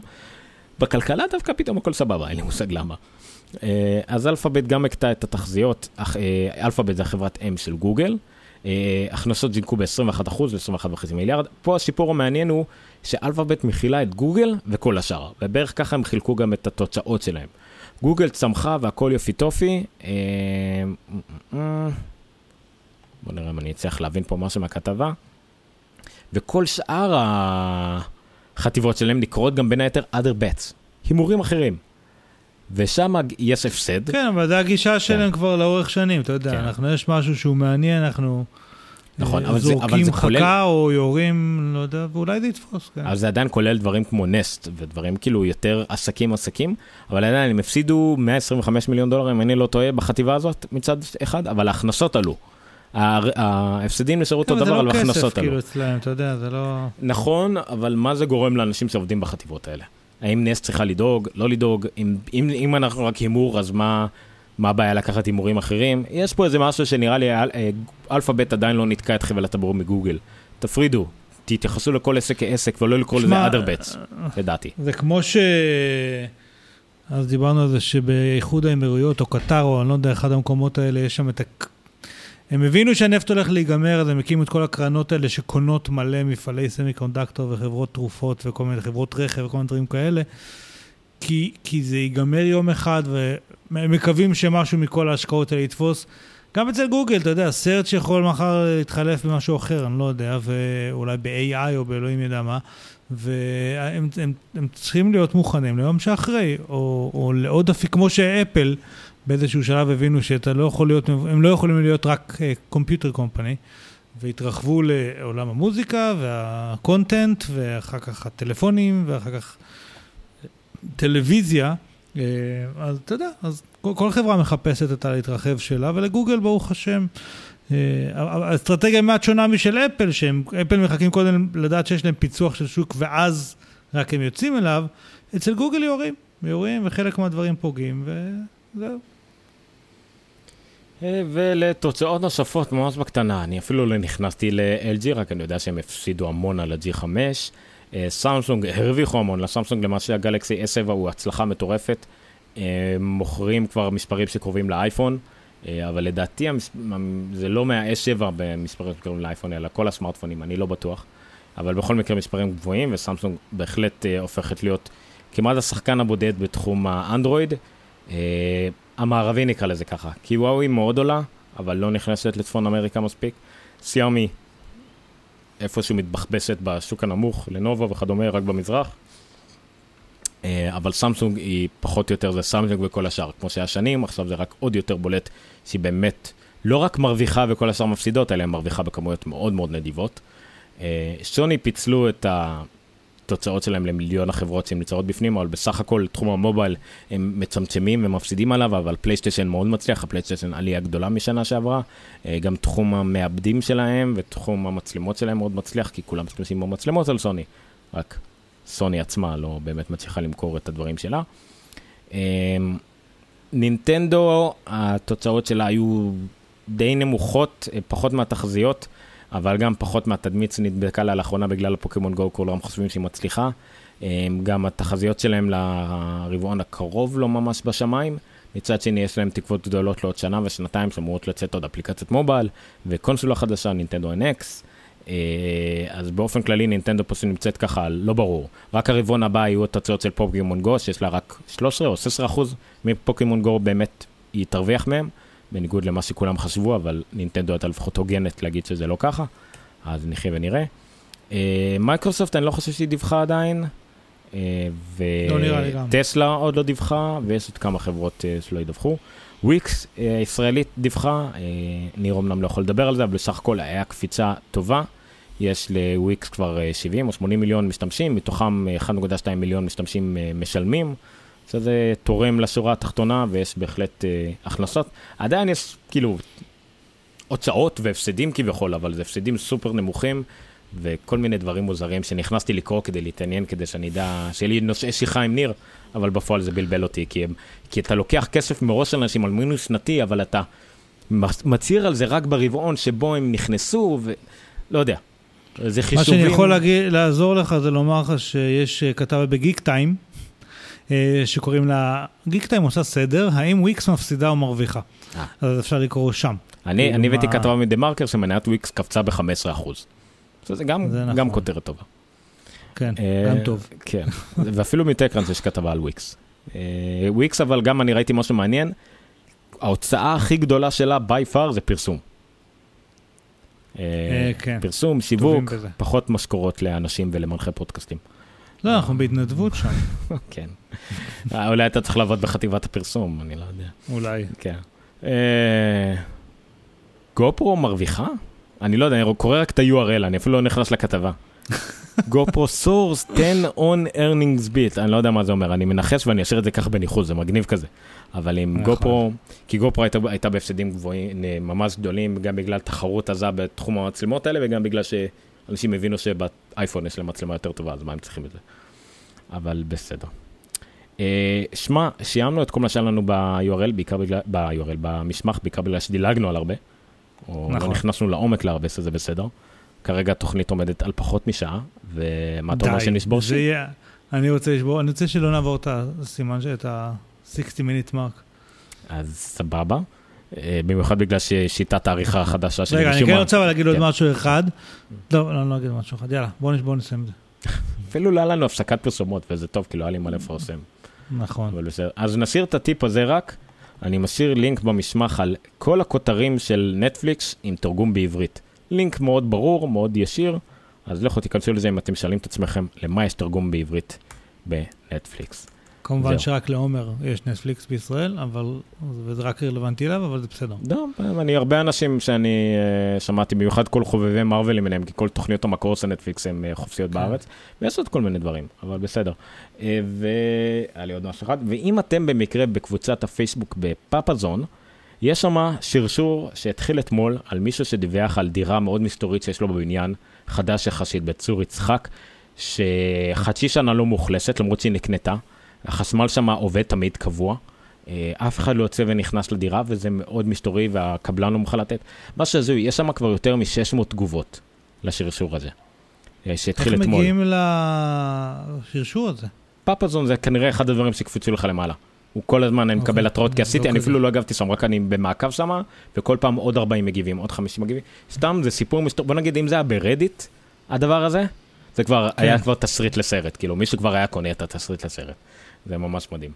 בכלכלה דווקא פתאום הכל סבבה, אין לי מושג למה. אה, אז אלפאבית גם היכתה את התחזיות, אה, אלפאבית זה החברת אם של גוגל. אה, הכנסות זינקו ב-21% ל-21.5 מיליארד. פה הסיפור המעניין הוא שאלפאבית מכילה את גוגל וכל השאר, ובערך ככה הם חילקו גם את התוצאות שלהם. גוגל צמחה והכל יופי טופי. אה, בוא נראה אם אני אצליח להבין פה משהו מהכתבה. וכל שאר החטיבות שלהם נקראות גם בין היתר other bets, הימורים אחרים. ושם יש הפסד. כן, אבל זו הגישה שלהם כבר לאורך שנים, אתה יודע, כן. אנחנו, יש משהו שהוא מעניין, אנחנו נכון, אה, אבל זה- אבל זורקים זה חכה כולל- או יורים, לא יודע, ואולי זה יתפוס, כן. אבל זה עדיין כולל דברים כמו נסט ודברים כאילו יותר עסקים עסקים, אבל עדיין הם הפסידו 125 מיליון דולר, אם אני לא טועה, בחטיבה הזאת מצד אחד, אבל ההכנסות עלו. ההפסדים נשארו אותו אבל דבר, זה אבל לא ההכנסות כסף, עלו. כאילו, אצלהם, אתה יודע, זה לא... נכון, אבל מה זה גורם לאנשים שעובדים בחטיבות האלה? האם נסט צריכה לדאוג, לא לדאוג? אם, אם, אם אנחנו רק הימור, אז מה, מה הבעיה לקחת הימורים אחרים? יש פה איזה משהו שנראה לי, אל, אה, אלפאבית עדיין לא ניתקה את חבל הטבור מגוגל. תפרידו, תתייחסו לכל עסק כעסק ולא לקרוא לזה other bets, לדעתי. זה כמו ש... אז דיברנו על זה שבאיחוד האמירויות או קטר או אני לא יודע, אחד המקומות האלה, יש שם את ה... הם הבינו שהנפט הולך להיגמר, אז הם הקימו את כל הקרנות האלה שקונות מלא מפעלי semiconductor וחברות תרופות וכל מיני חברות רכב וכל מיני דברים כאלה. כי, כי זה ייגמר יום אחד והם מקווים שמשהו מכל ההשקעות האלה יתפוס. גם אצל גוגל, אתה יודע, search שיכול מחר להתחלף במשהו אחר, אני לא יודע, ואולי ב-AI או באלוהים יודע מה. והם הם, הם צריכים להיות מוכנים ליום שאחרי, או, או לעוד אפיק, כמו שאפל באיזשהו שלב הבינו שאתה לא יכול להיות, הם לא יכולים להיות רק computer company, והתרחבו לעולם המוזיקה וה content, ואחר כך הטלפונים, ואחר כך טלוויזיה. אה, אז אתה יודע, אז כל, חברה מחפשת את הלהתרחב שלה, ולגוגל, ברוך השם, אה, האסטרטגיה מעט שונה משל אפל, שהם, אפל מחכים קודם לדעת שיש להם פיצוח של שוק ואז רק הם יוצאים אליו, אצל גוגל יורים, יורים וחלק מהדברים פוגעים וזהו. אה, ולתוצאות נוספות ממש בקטנה, אני אפילו לא נכנסתי ל-LG, רק אני יודע שהם הפסידו המון על ה-G5. אה, סמסונג הרוויחו המון, לסמסונג למעשה הגלקסי S7 הוא הצלחה מטורפת. אה, מוכרים כבר מספרים שקרובים לאייפון, אה, אבל לדעתי. זה לא מה-S7 במספרים שקרובים לאייפון, אלא כל הסמארטפונים, אני לא בטוח. אבל בכל מקרה מספרים גבוהים, וסמסונג בהחלט הופכת להיות כמעט השחקן הבודד בתחום האנדרואיד. המערבי נקרא לזה ככה, כי וואוי מאוד עולה, אבל לא נכנסת לצפון אמריקה מספיק. שיאומי איפשהו מתבחבשת בשוק הנמוך, לנובו וכדומה, רק במזרח. אה, אבל סמסונג היא פחות או יותר זה סמסונג וכל השאר, כמו שהיה שנים, עכשיו זה רק עוד יותר בולט שהיא באמת לא רק מרוויחה וכל השאר מפסידות, אלא היא מרוויחה בכמויות מאוד מאוד נדיבות. אה, סוני פיצלו את התוצאות שלהם למיליון החברות שהן נמצאות בפנים, אבל בסך הכל תחום ה mobile הם מצמצמים ומפסידים עליו, אבל פלייסטיישן מאוד מצליח, הפלייסטיישן עלייה גדולה משנה שעברה, אה, גם תחום המעבדים שלהם ותחום המצלמות שלהם מאוד מצליח, כי כולם משתמשים במצלמות על סוני, רק סוני עצמה לא באמת מצליחה למכור את הדברים שלה. אה, נינטנדו, התוצאות שלה היו די נמוכות, אה, פחות מהתחזיות. אבל גם פחות מהתדמית שנדבקה לה לאחרונה בגלל הפוקימון גו, כולם חושבים שהיא מצליחה. גם התחזיות שלהם לרבעון הקרוב לא ממש בשמיים. מצד שני, יש להם תקוות גדולות לעוד שנה ושנתיים שאמורות לצאת עוד אפליקציית mobile וקונסולה חדשה, נינטנדו NX. אז באופן כללי נינטנדו פשוט נמצאת ככה, לא ברור. רק הרבעון הבא יהיו התוצאות של פוקימון גו, שיש לה רק 13 או 16 אחוז מפוקימון גו באמת היא תרוויח מהם. בניגוד למה שכולם חשבו, אבל נינטנדו הייתה לפחות הוגנת להגיד שזה לא ככה, אז נחיה ונראה. מייקרוסופט, אני לא חושב שהיא דיווחה עדיין, לא גם. וטסלה עוד לא דיווחה, ויש עוד כמה חברות אה, שלא ידווחו. וויקס, אה, ישראלית דיווחה, אה, ניר אמנם לא יכול לדבר על זה, אבל בסך הכל היה קפיצה טובה. יש לוויקס כבר אה, 70 או 80 מיליון משתמשים, מתוכם אה, 1.2 מיליון משתמשים אה, משלמים. שזה תורם לשורה התחתונה ויש בהחלט אה, הכנסות. עדיין יש כאילו הוצאות והפסדים כביכול, אבל זה הפסדים סופר נמוכים, וכל מיני דברים מוזרים שנכנסתי לקרוא כדי להתעניין, כדי שאני אדע, שיהיה לי נושאי שיחה עם ניר, אבל בפועל זה בלבל אותי, כי, הם, כי אתה לוקח כסף מראש של אנשים על מינוס שנתי, אבל אתה מצהיר על זה רק ברבעון שבו הם נכנסו, ולא יודע. זה חישובים... מה שאני יכול להגיד, לעזור לך זה לומר לך שיש אה, כתבה בגיק טיים, שקוראים לה, גיק טיים עושה סדר, האם וויקס מפסידה או מרוויחה. אה. אז אפשר לקרוא שם. אני כאילו, הבאתי כתבה מדה-מרקר שמניית וויקס קפצה ב-15%. זה גם, זה נכון. גם כותרת טובה. כן, אה, גם טוב. כן, ואפילו מטקראנס יש כתבה על וויקס. אה, וויקס, אבל גם אני ראיתי משהו מעניין, ההוצאה הכי גדולה שלה by far זה פרסום. אה, אה, כן. פרסום, שיווק. פחות משכורות לאנשים ולמנחי פודקאסטים. לא, אנחנו בהתנדבות שם, כן. אה, אולי אתה צריך לעבוד בחטיבת הפרסום, אני לא יודע. אולי. כן. אה, גופרו מרוויחה? אני לא יודע, אני קורא רק את ה-URL, אני אפילו לא נכנס לכתבה. GoPro soars 10 on earnings beat, אני לא יודע מה זה אומר, אני מנחש ואני אשאיר את זה ככה בניחוש, זה מגניב כזה. אבל אם נכון. גופרו, כי גופרו הייתה, הייתה בהפסדים גבוהים, אה, ממש גדולים, גם בגלל תחרות עזה בתחום המצלמות האלה, וגם בגלל שאנשים הבינו שבאייפון יש להם מצלמה יותר טובה, אז מה הם צריכים את זה? אבל בסדר. אה, שמע, סיימנו את כל מה שהיה לנו ב-URL, בעיקר בגלל, ב-URL, במשמח, בעיקר בגלל שדילגנו על הרבה. או לא נכון. נכנסנו לעומק להרבה, שזה בסדר. כרגע התוכנית עומדת על פחות משעה, ומה אתה אומר די, שנשבור זה שיא? יהיה- אני רוצה לשבור, אני רוצה שלא נעבור את הסימן, את ה-60 minute mark. אז סבבה. אה, במיוחד בגלל ששיטת העריכה החדשה שלי רגע, אני כן רוצה להגיד עוד כן. משהו אחד. לא, לא, אני לא אגיד משהו אחד. יאללה, בואו נסיים את זה. אפילו לא היה לנו הפסקת פרסומות, וזה טוב, כי לא היה לי מה לפרסם. נכון. אז נשאיר את הטיפ הזה רק. אני משאיר לינק במשמח על כל הכותרים של נטפליקס עם תרגום בעברית. לינק מאוד ברור, מאוד ישיר, אז לכו תיכנסו לזה אם אתם שואלים את עצמכם למה יש תרגום בעברית בנטפליקס. כמובן זהו. שרק לעומר יש נטפליקס בישראל, אבל, וזה רק רלוונטי אליו, אבל זה בסדר. לא, אני הרבה אנשים שאני אה, שמעתי, במיוחד כל חובבי מארוול למיניהם, כי כל תוכניות המקור של נטפליקס הן אה, חופשיות כן. בארץ, ויש עוד כל מיני דברים, אבל בסדר. אה, והיה לי עוד משהו אחד, ואם אתם במקרה בקבוצת הפייסבוק בפאפאזון, יש שם שרשור שהתחיל אתמול על מישהו שדיווח על דירה מאוד מסתורית שיש לו בבניין, חדש יחסית בצור יצחק, שחצי שנה לא מאוכלסת, למרות שהיא נקנתה. החשמל שם עובד תמיד קבוע. אה, אף אחד לא יוצא ונכנס לדירה, וזה מאוד מסתורי, והקבלן לא מוכן לתת. מה שהזוי, יש שם כבר יותר מ-600 תגובות לשרשור הזה, אה, איך שהתחיל אתמול. מגיעים לשרשור הזה? פאפאזון זה כנראה אחד הדברים שקפצו לך למעלה. הוא כל הזמן, אני מקבל אוקיי. התראות, כי לא עשיתי, אני כזה. אפילו לא הגבתי שם, רק אני במעקב שם, וכל פעם עוד 40 מגיבים, עוד 50 מגיבים. סתם, זה סיפור מסתורי, בוא נגיד, אם זה היה ברדיט, הדבר הזה, זה כבר, כן. היה כבר תסריט לסרט, כאילו, מישהו כבר היה קונה את התסריט לסרט. זה ממש מדהים.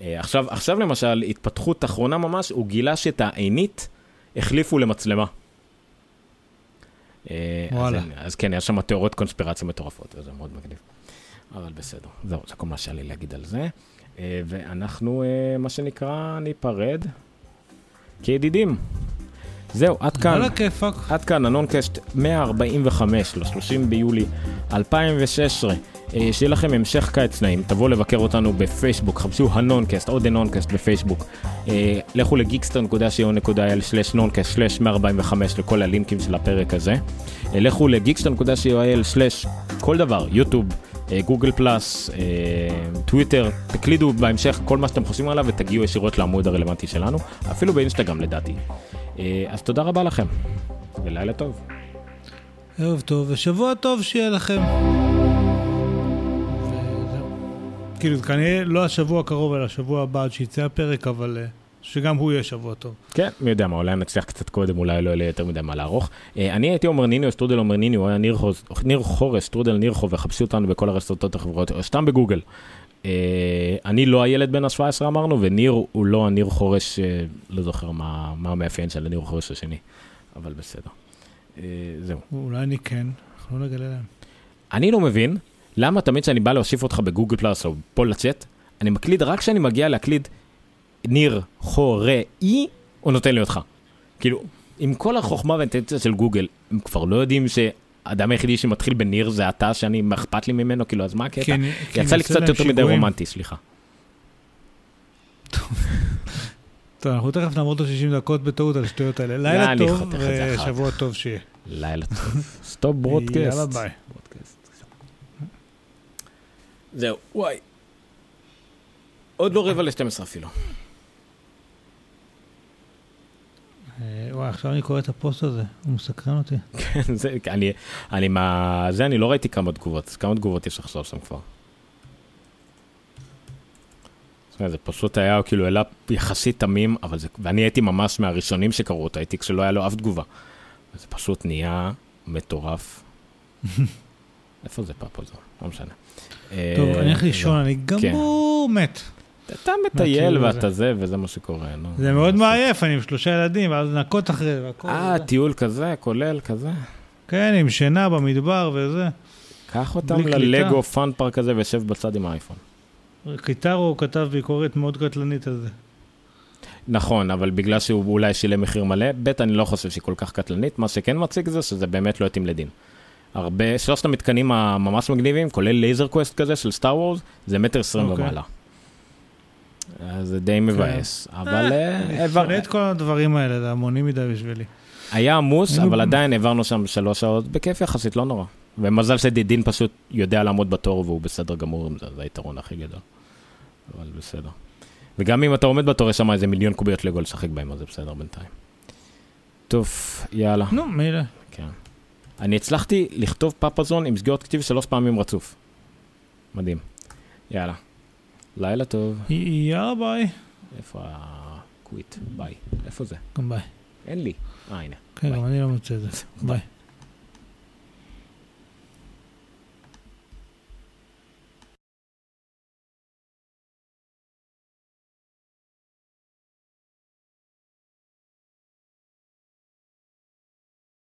אה, עכשיו, עכשיו למשל, התפתחות אחרונה ממש, הוא גילה שאת העינית החליפו למצלמה. אה, אז, וואלה. אז כן, יש שם תיאוריות קונספירציה מטורפות, וזה מאוד מגניב. אבל בסדר, זהו, זה כל מה שהיה לי להגיד על זה. אה, ואנחנו, מה שנקרא, ניפרד כידידים. זהו, עד כאן. על הכיפאק. עד כאן, הנונקאסט 145, ל-30 ביולי 2016. אה, שיהיה לכם המשך קיץ נעים, תבואו לבקר אותנו בפייסבוק, חפשו הנונקאסט, עוד הנונקאסט בפייסבוק. אה, לכו לגיקסטר.co.il/נונקאסט/145 לכל הלינקים של הפרק הזה. אה, לכו לגיקסטר.co.il/ כל דבר, יוטיוב, גוגל פלאס, טוויטר, תקלידו בהמשך כל מה שאתם חושבים עליו ותגיעו ישירות לעמוד הרלוונטי שלנו, אפילו באינסטגרם לדעתי. אז תודה רבה לכם, ולילה טוב. ערב טוב ושבוע טוב שיהיה לכם. כאילו, זה כנראה לא השבוע הקרוב, אלא השבוע הבא עד שיצא הפרק, אבל אה, שגם הוא יהיה שבוע טוב. כן, מי יודע מה, אולי נצליח קצת קודם, אולי לא יהיה יותר מדי מה לערוך. אה, אני הייתי עומר ניניו, סטרודל עומר ניניו, היה ניר חורש- ניר חורש, סטרודל ניר חורש, וחפשו אותנו בכל הרשתות החברתיות, או סתם בגוגל. אה, אני לא הילד בן ה-17 אמרנו, וניר הוא לא הניר חורש, אה, לא זוכר מה המאפיין של הניר חורש השני, אבל בסדר. אה, זהו. אולי אני כן, אנחנו לא נגלה להם. אני לא מבין למה תמיד כשאני בא להוסיף אותך בגוגל פלאס או פה לצ'אט, אני מקליד רק כשאני מגיע להקליד ניר חוראי, הוא נותן לי אותך. כאילו, עם כל החוכמה והאינטנציה של גוגל, הם כבר לא יודעים שהאדם היחידי שמתחיל בניר זה אתה, שאני, מה אכפת לי ממנו, כאילו, אז מה הקטע? כן, יצא לי נעשה קצת יותר מדי. רומנטי, סליחה. טוב, אנחנו תכף נעמוד עוד 60 דקות בטעות על השטויות האלה. לילה טוב ושבוע טוב שיהיה. לילה טוב. stop broadcast. יאללה ביי. זהו, וואי. עוד לא רבע ל-12 אפילו. אה, וואי, עכשיו אני קורא את הפוסט הזה, הוא מסקרן אותי. כן, זה, אני, אני מה... זה, אני לא ראיתי כמה תגובות, כמה תגובות יש עכשיו שם כבר? זה פשוט היה, כאילו, העלה יחסית תמים, אבל זה, ואני הייתי ממש מהראשונים שקראו אותו, הייתי כשלא היה לו אף תגובה. זה פשוט נהיה מטורף. איפה זה פאפו זה? לא משנה. טוב, אה, אני הולך לישון, לא. אני גמור מת. אתה מטייל מהכאילו ואתה זה, וזה מה שקורה, נו. זה מאוד? מעייף, אני עם שלושה ילדים, ואז לנקות אחרי זה והכל. אה. טיול כזה, כולל כזה. כן, עם שינה במדבר וזה. קח אותם. ללגו פאן פארק הזה וישב בצד עם האייפון. קיטרו כתב ביקורת מאוד קטלנית על זה. נכון, אבל בגלל שהוא אולי שילם מחיר מלא, ב', אני לא חושב שהיא כל כך קטלנית, מה שכן מציג זה שזה באמת לא התאים לדידין. הרבה, שלושת המתקנים הממש מגניבים, כולל laser quest כזה של סטאר וורס, זה מטר עשרים אוקיי. ומעלה. אז זה די מבאס, אבל אה, אני העבר- אפנה את כל הדברים האלה, זה המוני מדי בשבילי. היה עמוס, אבל עדיין העברנו שם שלוש שעות, בכיף יחסית, לא נורא. ומזל שדידין פשוט יודע לעמוד בתור והוא בסדר גמור עם זה, זה היתרון הכי גדול. אבל בסדר. וגם אם אתה עומד בתור, יש שם איזה מיליון קוביות לגו לשחק בהם, אז זה בסדר בינתיים. טוב, יאללה, נו, מילא. אני הצלחתי לכתוב פאפזון עם סגירות כתיב שלוש פעמים רצוף. מדהים. יאללה. לילה טוב. יאללה ביי. איפה ה quit? ביי. איפה זה? גם ביי. אין לי. אה, הנה. כן. גם אני לא מוצא את זה. ביי.